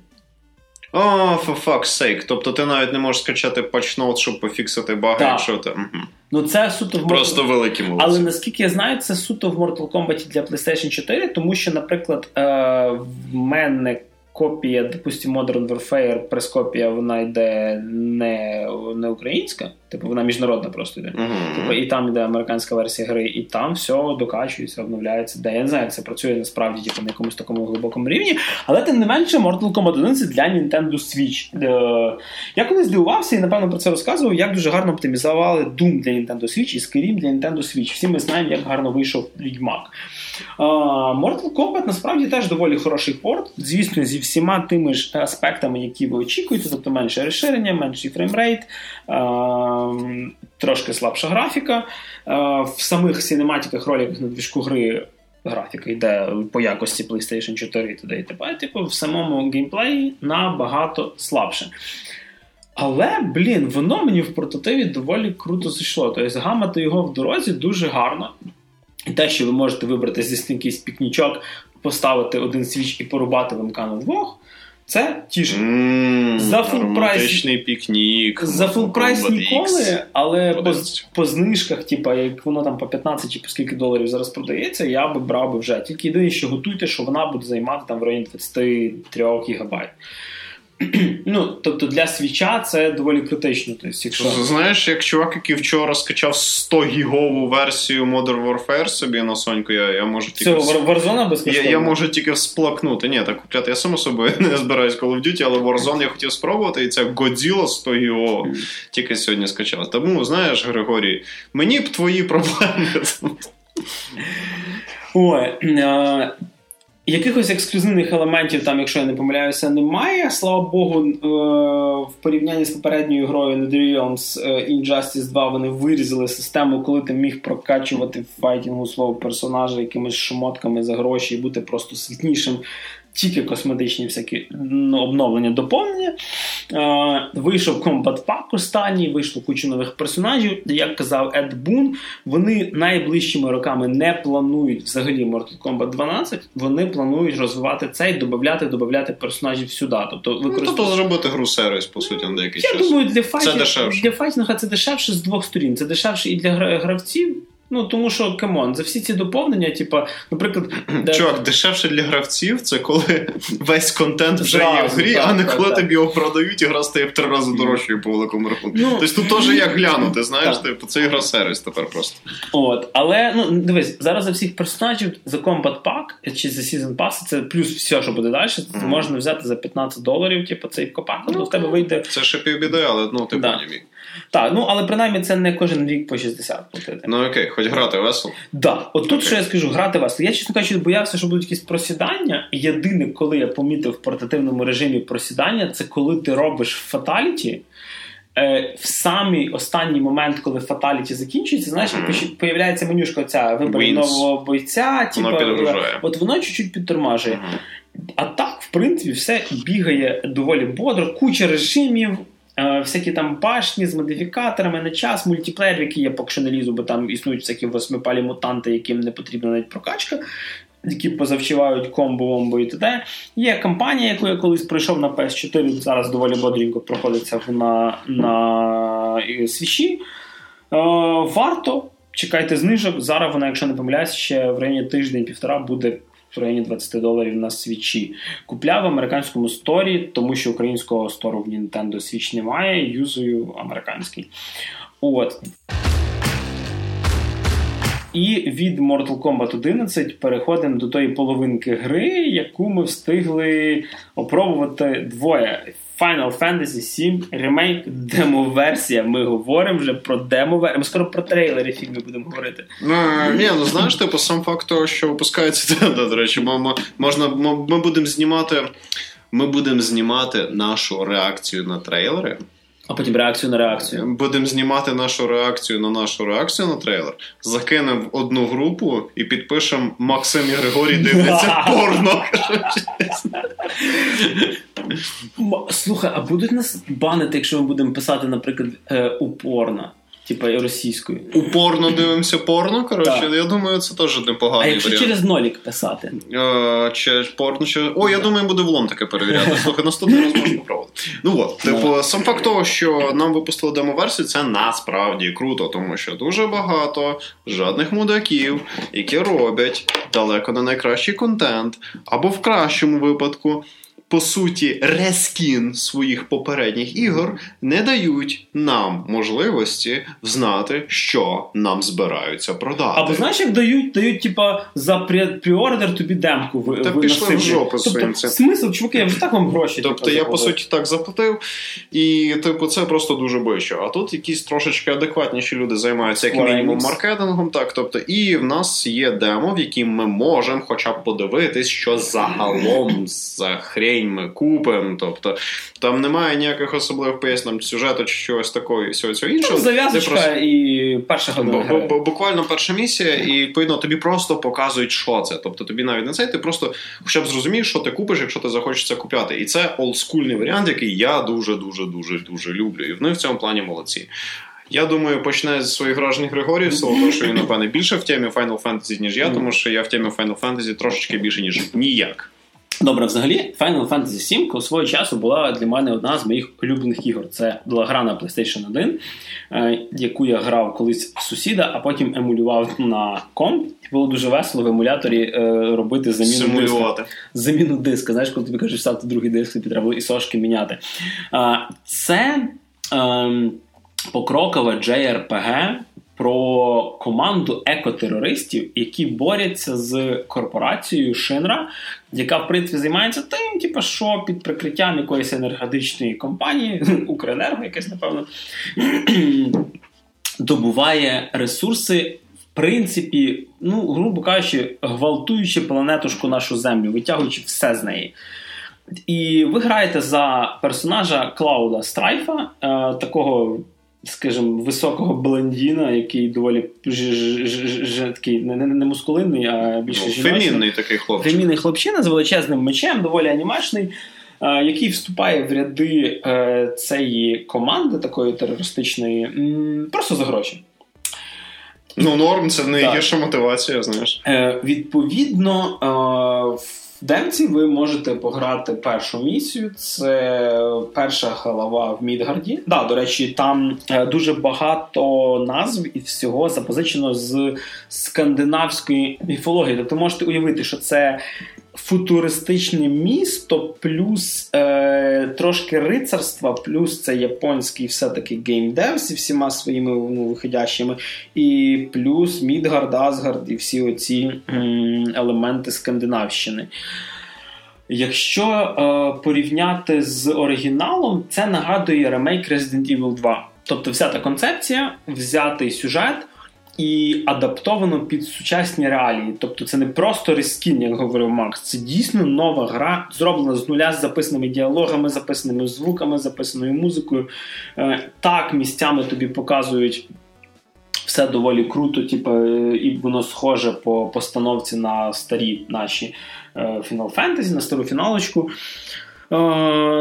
О, for fuck's sake. Тобто ти навіть не можеш скачати патчноут, щоб пофіксити баги, Так. якщо ти. Ну це суто в Просто великі молодці. Але наскільки я знаю, це суто в Mortal Kombat для PlayStation 4, тому що, наприклад, е, в мене копія, допустимо, Modern Warfare, прес-копія, вона йде не, не українська, типу вона міжнародна просто йде. Мгм. Типу, і там йде американська версія гри, і там все докачується, обновляється. Де я не знаю, як це працює насправді типу, на якомусь такому глибокому рівні. Але тим не менше, Mortal Kombat 1 це для Nintendo Switch. Е, я колись здивувався і напевно про це розказував, як дуже гарно оптимізували Doom для Nintendo Switch і Skyrim для Nintendo Switch. Всі ми знаємо, як гарно вийшов Відьмак. Mortal Kombat насправді теж доволі хороший порт. Звісно, зі всіма тими ж аспектами, які ви очікуєте, тобто менше розширення, менший фреймрейт, трошки слабша графіка. В самих cinematic ах роликах на движку гри. Графіка йде по якості PlayStation 4 і т.д. і. Типу, в самому геймплеї набагато слабше. Але, блін, воно мені в прототипі доволі круто зайшло. Тобто гамати його в дорозі дуже гарно. І те, що ви можете вибрати звісно, якийсь пікнічок, поставити один свіч і порубати в MK на двох, це тішить. М, За full price- пікнік. За full price ніколи, але по, по знижках, типа, як воно там по 15 чи по скільки доларів зараз продається, я би брав би вже. Тільки єдине, що готуйте, що вона буде займати там в районі 23 гігабайт. ну, тобто для свіча це доволі критично. Тобто, якщо... Знаєш, як чувак, який вчора скачав 100 гігову версію Modern Warfare собі на Соньку, я, я можу тільки. Це Warzone Я, безкоштовно? я можу тільки всплакнути. Ні, так купляти. Я само собою не збираюсь Call of Duty, але Warzone я хотів спробувати, і це Godzilla 100 гіго тільки сьогодні скачав. Тому, знаєш, Григорій, мені б твої проблеми. Ой, якихось ексклюзивних елементів, там, якщо я не помиляюся, немає. Слава Богу, е, в порівнянні з попередньою грою Nether Realms е, Injustice 2 вони вирізали систему, коли ти міг прокачувати в файтінгу свого персонажа якимись шмотками за гроші і бути просто сильнішим. Тільки косметичні всякі ну, обновлення, доповнення. Е, вийшов Combat Pack останній, вийшло кучу нових персонажів. Як казав Ед Бун, вони найближчими роками не планують взагалі Mortal Kombat 12. Вони планують розвивати це і додати, додати персонажів сюди. Тобто, Ну, тобто зробити гру сервіс, по суті, на деякий я час. думаю, для файтінга це дешевше з двох сторін. Це дешевше і для гравців. Ну тому що come on, за всі ці доповнення, типа, наприклад, де- Чувак, дешевше для гравців це коли весь контент вже є в грі, так, а не так, коли так. тобі його продають і гра стає в три рази дорожчою по великому рахунку. Ну, тобто тут теж як глянути, знаєш, типу, це ігра сервіс тепер просто. От, але ну дивись, зараз за всіх персонажів за Combat Pack чи за Season Pass, це плюс все, що буде далі. Це Мгм. можна взяти за 15 доларів, типу, цей Combat Pack, ну, в тебе вийде. Це ще півбіди, але ну ти Да. поняв. Так, ну але принаймні це не кожен рік по 60 платити. Ну окей, хоч грати весело. Да, от тут що я скажу, грати вас. Я чесно кажучи, боявся, що будуть якісь просідання. Єдине, коли я помітив в портативному режимі просідання, це коли ти робиш фаталіті. Е, в самий останній момент, коли фаталіті закінчується, знаєш, Мгм. mm появляється менюшка ця вибери Wins. нового бойця, Воно типу, от воно чуть-чуть підтормажує. Мгм. А так, в принципі, все бігає доволі бодро, куча режимів, всякі там башні з модифікаторами на час, мультиплеєр, який я поки що не лізу, бо там існують всякі восьмипалі мутанти, яким не потрібна навіть прокачка. Які позавчувають комбо вомбо і т.д. Є кампанія, яку я колись пройшов на PS4, зараз доволі бодренько проходиться на, на е, свічі. Е, варто, чекайте знижок. Зараз вона, якщо не помиляюсь, ще в районі тиждень-півтора буде в районі 20 доларів на свічі. Купляв в американському сторі, тому що українського стору в Nintendo Switch немає, юзую американський. От. І від Mortal Kombat 11 переходимо до тої половинки гри, яку ми встигли опробувати двоє. Final Fantasy VII ремейк, демо-версія. Ми говоримо вже про демоверсію. Ми скоро про трейлери Фільми будемо говорити. Ну, ні, ну знаєш, типу, сам факт того, що випускається, до речі, можна, ми будемо знімати. Ми будемо знімати нашу реакцію на трейлери. А потім реакцію на реакцію. Будемо знімати нашу реакцію на нашу реакцію на трейлер. Закинемо в одну групу і підпишемо Максим і Григорій дивляться порно. Слухай, а будуть нас банити, якщо ми будемо писати, наприклад, у упорно, типа російською. Упорно дивимося порно. Коротше, я думаю, це теж А якщо варіант. через нолік писати? Е, Чи порно, чи. О, я думаю, буде влом таке перевіряти. Слухай, наступний раз можна попробувати. Ну от, типу, сам факт того, що нам випустили демо-версію, це насправді круто, тому що дуже багато жадних мудаків, які роблять далеко не найкращий контент, або в кращому випадку. По суті, рескін своїх попередніх ігор не дають нам можливості знати, що нам збираються продати. Або знаєш, як дають, дають, типа, за пріордер тобі демку ви, Та пішли в жопу тобто, своїм цим. Смисл, чуваки, я вже так вам гроші. Тобто типу, я по суті так заплатив, і типу це просто дуже бичо. А тут якісь трошечки адекватніші люди займаються як мінімум маркетингом. Так, тобто, і в нас є демо, в яким ми можемо хоча б подивитись, що загалом за хрень ми купимо. Тобто там немає ніяких особливих пояснень сюжету чи чогось такого і всього цього іншого. Там зав'язочка просто- і перша година. Буквально перша місія, і відповідно тобі просто показують, що це. Тобто тобі навіть не це, ти просто хоча б зрозумієш, що ти купиш, якщо ти захочеш це купляти. І це олдскульний варіант, який я дуже, дуже, дуже, дуже люблю. І вони в цьому плані молодці. Я думаю, почне з своїх вражень Григорій, з того, що він, напевне, більше в темі Final Fantasy, ніж я, тому що я в темі Final Fantasy трошечки більше, ніж ніяк. Добре, взагалі, Final Fantasy VII свого часу була для мене одна з моїх улюблених ігор. Це була гра на PlayStation 1, е, яку я грав колись в сусіда, а потім емулював на комп. Було дуже весело в емуляторі е, робити заміну диска. Заміну диска. Знаєш, коли тобі кажуть, ставити другий диск, тобі треба було і сошки міняти. Це ем, покрокова JRPG про команду екотерористів, які борються з корпорацією Шинра, яка в принципі займається тим, типу, що під прикриттям якоїсь енергетичної компанії, Укренерго, якесь, напевно, добуває ресурси. В принципі, ну, грубо кажучи, гвалтуючи планетушку нашу землю, витягуючи все з неї. І ви граєте за персонажа Клауда Страйфа, е, такого, скажімо, високого блондіна, який доволі ж, ж, ж, ж, такий не, не, не мускулинний, а більше Ну, жіночний. фемінний такий хлопчик. Фемінний хлопчина з величезним мечем, доволі анімашний, е, який вступає в ряди е, цієї команди, такої терористичної, м, просто за гроші. Ну, норм, це не Так. найгірша мотивація, знаєш. Е, відповідно, е, в демці ви можете пограти першу місію. Це перша голова в Мідгарді. Да, до речі, там е, дуже багато назв і всього запозичено з скандинавської міфології. Тобто можете уявити, що це. Футуристичне місто, плюс е, трошки рицарства, плюс це японський все-таки геймдев зі всіма своїми ну, виходящими, і плюс Мідгард, Асгард і всі оці елементи Скандинавщини. Якщо е, порівняти з оригіналом, це нагадує ремейк Resident Evil 2. Тобто, вся та концепція, взятий сюжет і адаптовано під сучасні реалії. Тобто, це не просто рескін, як говорив Макс, це дійсно нова гра, зроблена з нуля з записаними діалогами, записаними звуками, записаною музикою. Е, так, місцями тобі показують все доволі круто, типу, е, і воно схоже по постановці на старі наші е, Final Fantasy, на стару фіналочку. Е,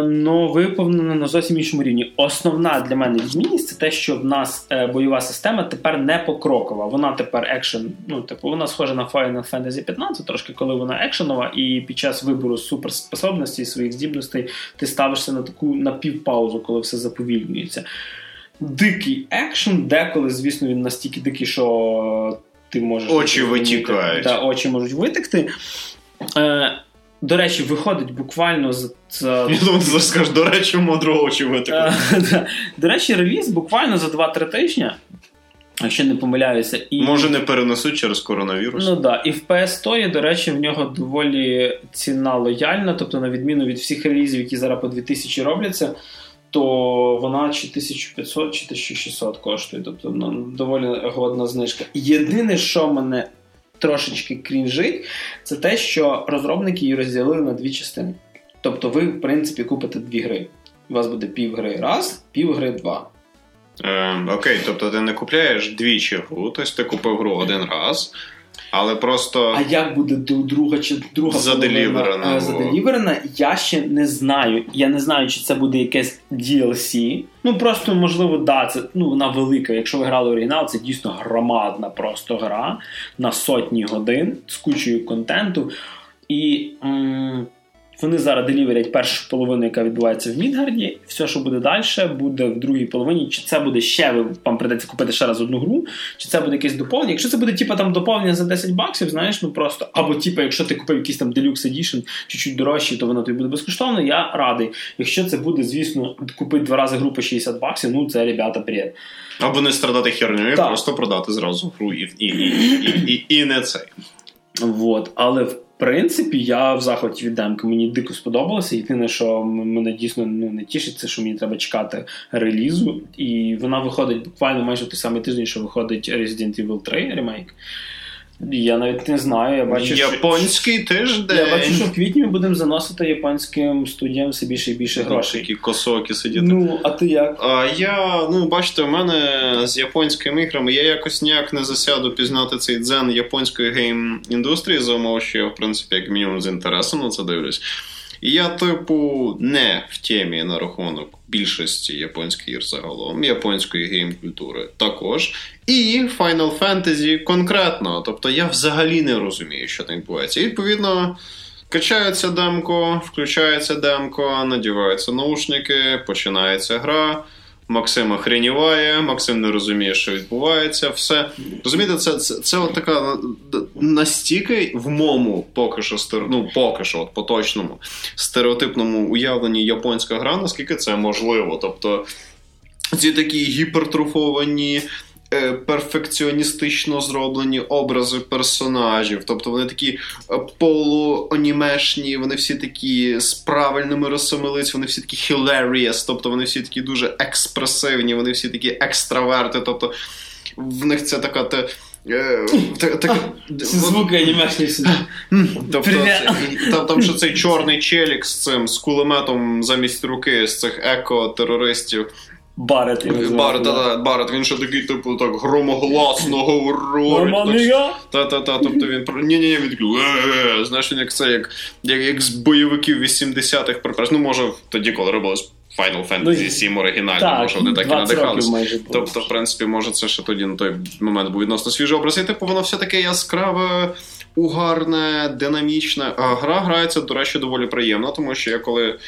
Но виповнено на зовсім іншому рівні. Основна для мене відмінність це те, що в нас е, бойова система тепер не покрокова. Вона тепер екшен. Ну, типу, вона схожа на Final Fantasy 15, трошки коли вона екшенова, і під час вибору суперспособностей своїх здібностей ти ставишся на таку напівпаузу, коли все заповільнюється. Дикий екшен, деколи, звісно, він настільки дикий, що ти можеш Очі витікають. Да, очі можуть витекти. Е, до речі, виходить буквально з. з Я думаю, ти зараз скажеш, до речі, мудрого витекли. Е. До речі, реліз буквально за 2-3 тижні, якщо не помиляюся, і Може, не перенесуть через коронавірус. Ну да, і в PS Store, до речі, в нього доволі ціна лояльна, тобто, на відміну від всіх релізів, які зараз по 2000 робляться, то вона чи 1500, чи 1600 коштує. Тобто ну, доволі годна знижка. Єдине, що мене трошечки крінжить, це те, що розробники її розділили на дві частини. Тобто, ви, в принципі, купите дві гри. У вас буде пів гри раз, пів гри два. Е, окей, тобто ти не купляєш двічі гру, тобто ти купив гру один раз, але просто. А як буде друга чи друга Заделіверена, е, заделіверена, я ще не знаю. Я не знаю, чи це буде якесь DLC. Ну просто можливо, да, це ну вона велика. Якщо ви грали оригінал, це дійсно громадна просто гра на сотні годин з кучою контенту. І м- Вони зараз деліверять першу половину, яка відбувається в Мідгарді. Все, що буде далі, буде в другій половині. Чи це буде ще вам придеться купити ще раз одну гру, чи це буде якесь доповнення. Якщо це буде типу, там доповнення за 10 баксів, знаєш, ну просто або типу, якщо ти купив якийсь там Deluxe Edition, чуть-чуть дорожчий, то воно тобі буде безкоштовно. Я радий. Якщо це буде, звісно, купити два рази гру по 60 баксів, ну це ребята, привіт. Або не страдати хернею, просто продати зразу гру і і, і, і, і не цей. Вот. Але в принципі я в захваті від демки. Мені дико сподобалося. Єдине, що мене дійсно ну, не тішить, це що мені треба чекати релізу. І вона виходить буквально майже той самий тиждень, що виходить Resident Evil 3 ремейк. Я навіть не знаю. Я бачу, Японський що... тиждень. Я бачу, що в квітні ми будемо заносити японським студіям все більше і більше грошей. Такі косокі сидіти. Ну, а ти як? А я, ну, бачите, у мене з японськими іграми я якось ніяк не засяду пізнати цей дзен японської гейм-індустрії, за умови, що я, в принципі, як мінімум з інтересом на це дивлюсь. І я, типу, не в темі на рахунок більшості японських ігр загалом, японської гейм-культури також. І Final Fantasy конкретно. Тобто я взагалі не розумію, що там відбувається. І відповідно. Качається демко, включається демко, надіваються наушники, починається гра. Максим охреніває, Максим не розуміє, що відбувається. Все розумієте, це це, це от така настільки в моєму поки що ну, поки що, от поточному стереотипному уявленні японська гра, наскільки це можливо. Тобто ці такі гіпертрофовані. Е, перфекціоністично зроблені образи персонажів, тобто вони такі е, полуанімешні, вони всі такі з правильними рисами лиць, вони всі такі hilarious, тобто вони всі такі дуже експресивні, вони всі такі екстраверти. Тобто в них це така те. Е, Звуки анімешні Тобто, там, там ще цей чорний челік з цим з кулеметом замість руки з цих еко-терористів. Барет. Барет, да, Барет, він ще такий, типу, так громогласно говорить. Та-та-та, тобто він ні-ні-ні, він такий, «Е, знаєш, він як це, як, як, як з бойовиків 80-х припраш. Ну, може, тоді, коли робилось Final Fantasy 7 оригінально, так, може вони так і надихалися. Тобто, в принципі, може, це ще тоді на той момент був відносно свіжий образ. І типу, воно все таке яскраве, угарне, динамічне. А гра грається, до речі, доволі приємно, тому що я коли.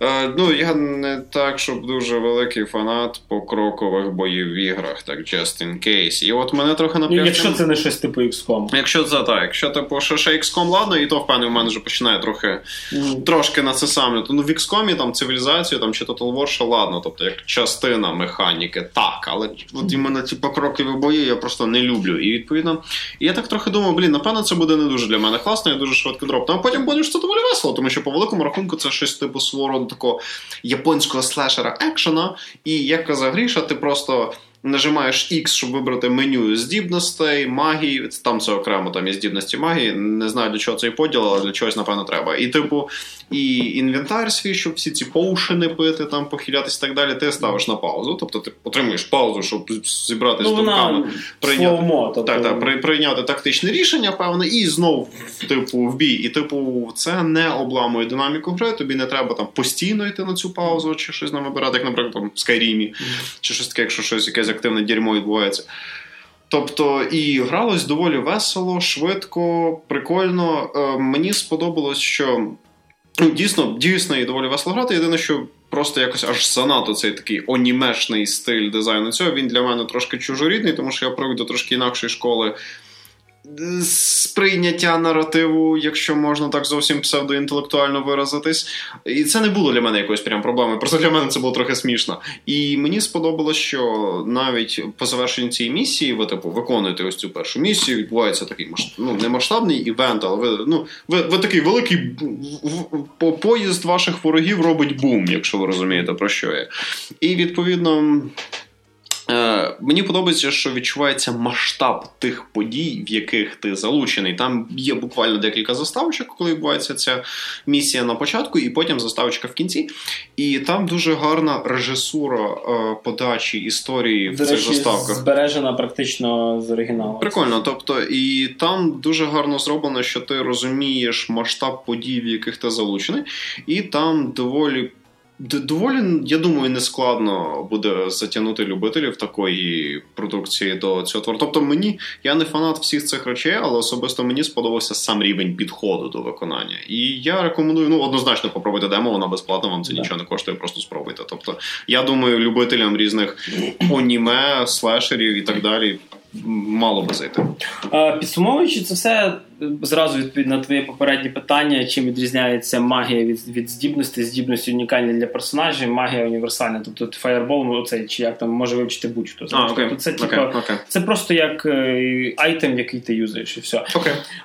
Е, ну, я не так, щоб дуже великий фанат покрокових боїв в іграх, так just in case. І от мене трохи напрягає. Ну, якщо це не щось типу XCOM. Якщо це так, якщо типу що ще XCOM, ладно, і то впевнений, в мене вже починає трохи mm. трошки на це саме. Ну, в XCOM там цивілізацію там, чи Total War, що ладно, тобто як частина механіки, так, але от іменно ці покрокові бої я просто не люблю. І відповідно, і я так трохи думав, блін, напевно, це буде не дуже для мене класно, я дуже швидко дроп. А потім будеш це доволі весело, тому що по великому рахунку це щось типу свого такого японського слешера екшена. І як казав Гріша, ти просто нажимаєш X, щоб вибрати меню здібностей, магії. Там це окремо там є здібності магії. Не знаю для чого цей поділ, але для чогось, напевно, треба. І, типу, і інвентар свій, щоб всі ці поушени пити, там похилятись і так далі, ти ставиш на паузу. Тобто ти отримуєш паузу, щоб зібратися ну, з думками, прийняти тобто... так, так, при, прийняти тактичне рішення, певне, і знов типу, в бій. І, типу, це не обламує динаміку гри. Тобі не треба там постійно йти на цю паузу, чи щось нам вибирати, як, наприклад, там, в mm. чи щось таке, якщо щось якесь активне дерьмо відбувається. Тобто і гралось доволі весело, швидко, прикольно. Е, мені сподобалось, що ну, дійсно дійсно і доволі весело грати. Єдине, що просто якось аж занадто цей такий онімешний стиль дизайну цього. Він для мене трошки чужорідний, тому що я привик до трошки інакшої школи сприйняття наративу, якщо можна так зовсім псевдоінтелектуально виразитись. І це не було для мене якоюсь прям проблемою. Просто для мене це було трохи смішно. І мені сподобалось, що навіть по завершенні цієї місії, ви типу виконуєте ось цю першу місію. Відбувається такий ну, не масштабний івент, але ви ну ви, ви такий великий поїзд ваших ворогів робить бум, якщо ви розумієте про що я. І відповідно. Е, мені подобається, що відчувається масштаб тих подій, в яких ти залучений. Там є буквально декілька заставочок, коли відбувається ця місія на початку, і потім заставочка в кінці. І там дуже гарна режисура е, подачі історії До в цих заставках. Збережена практично з оригіналу. Прикольно. Тобто, і там дуже гарно зроблено, що ти розумієш масштаб подій, в яких ти залучений, і там доволі Доволі, я думаю, нескладно буде затягнути любителів такої продукції до цього твору. Тобто, мені я не фанат всіх цих речей, але особисто мені сподобався сам рівень підходу до виконання. І я рекомендую ну однозначно попробуйте демо, вона безплатна, вам це да. нічого не коштує, просто спробуйте. Тобто, я думаю, любителям різних аніме, слешерів і так далі мало би зайти. Підсумовуючи це все, зразу відповідь на твоє попереднє питання: чим відрізняється магія від від здібності, здібності унікальні для персонажів, магія універсальна. Тобто fireball, оцей чи як там може вивчити будь-хто. А, okay. Тобто це типу, okay. Okay. це просто як е, айтем, який ти юзаєш, і все.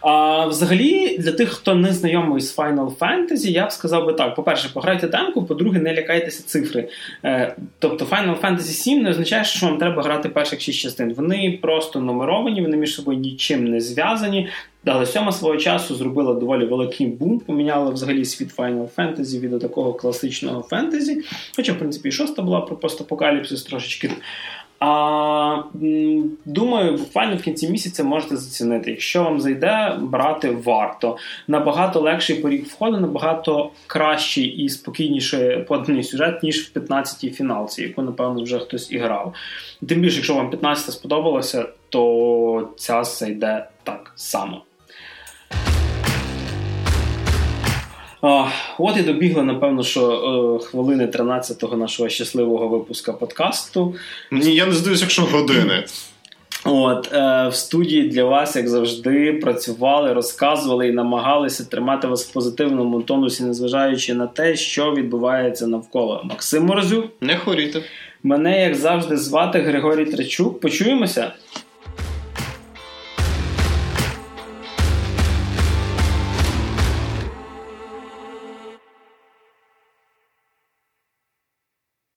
А взагалі, для тих, хто не знайомий з Final Fantasy, я б сказав би так: по-перше, пограйте демку, по-друге, не лякайтеся цифри. Е, тобто, Final Fantasy 7 не означає, що вам треба грати перших шість частин. Вони просто нумеровані, вони між собою нічим не зв'язані. Але сьома свого часу зробила доволі великий бум, поміняла взагалі світ Final Fantasy від такого класичного фентезі. Хоча, в принципі, і шоста була про постапокаліпсис трошечки. А думаю, буквально в кінці місяця можете зацінити. Якщо вам зайде, брати варто. Набагато легший поріг входу, набагато кращий і спокійніше поданий сюжет, ніж в 15-й фіналці, яку, напевно, вже хтось і грав. Тим більше, якщо вам 15 сподобалося, то ця зайде так само. От і добігли, напевно, що е, хвилини 13-го нашого щасливого випуска подкасту. Ні, я не здаюся, якщо години. От е, в студії для вас, як завжди, працювали, розказували і намагалися тримати вас в позитивному тонусі, незважаючи на те, що відбувається навколо. Максим Морозюк. Не хворійте. Мене, як завжди, звати Григорій Тречук. Почуємося.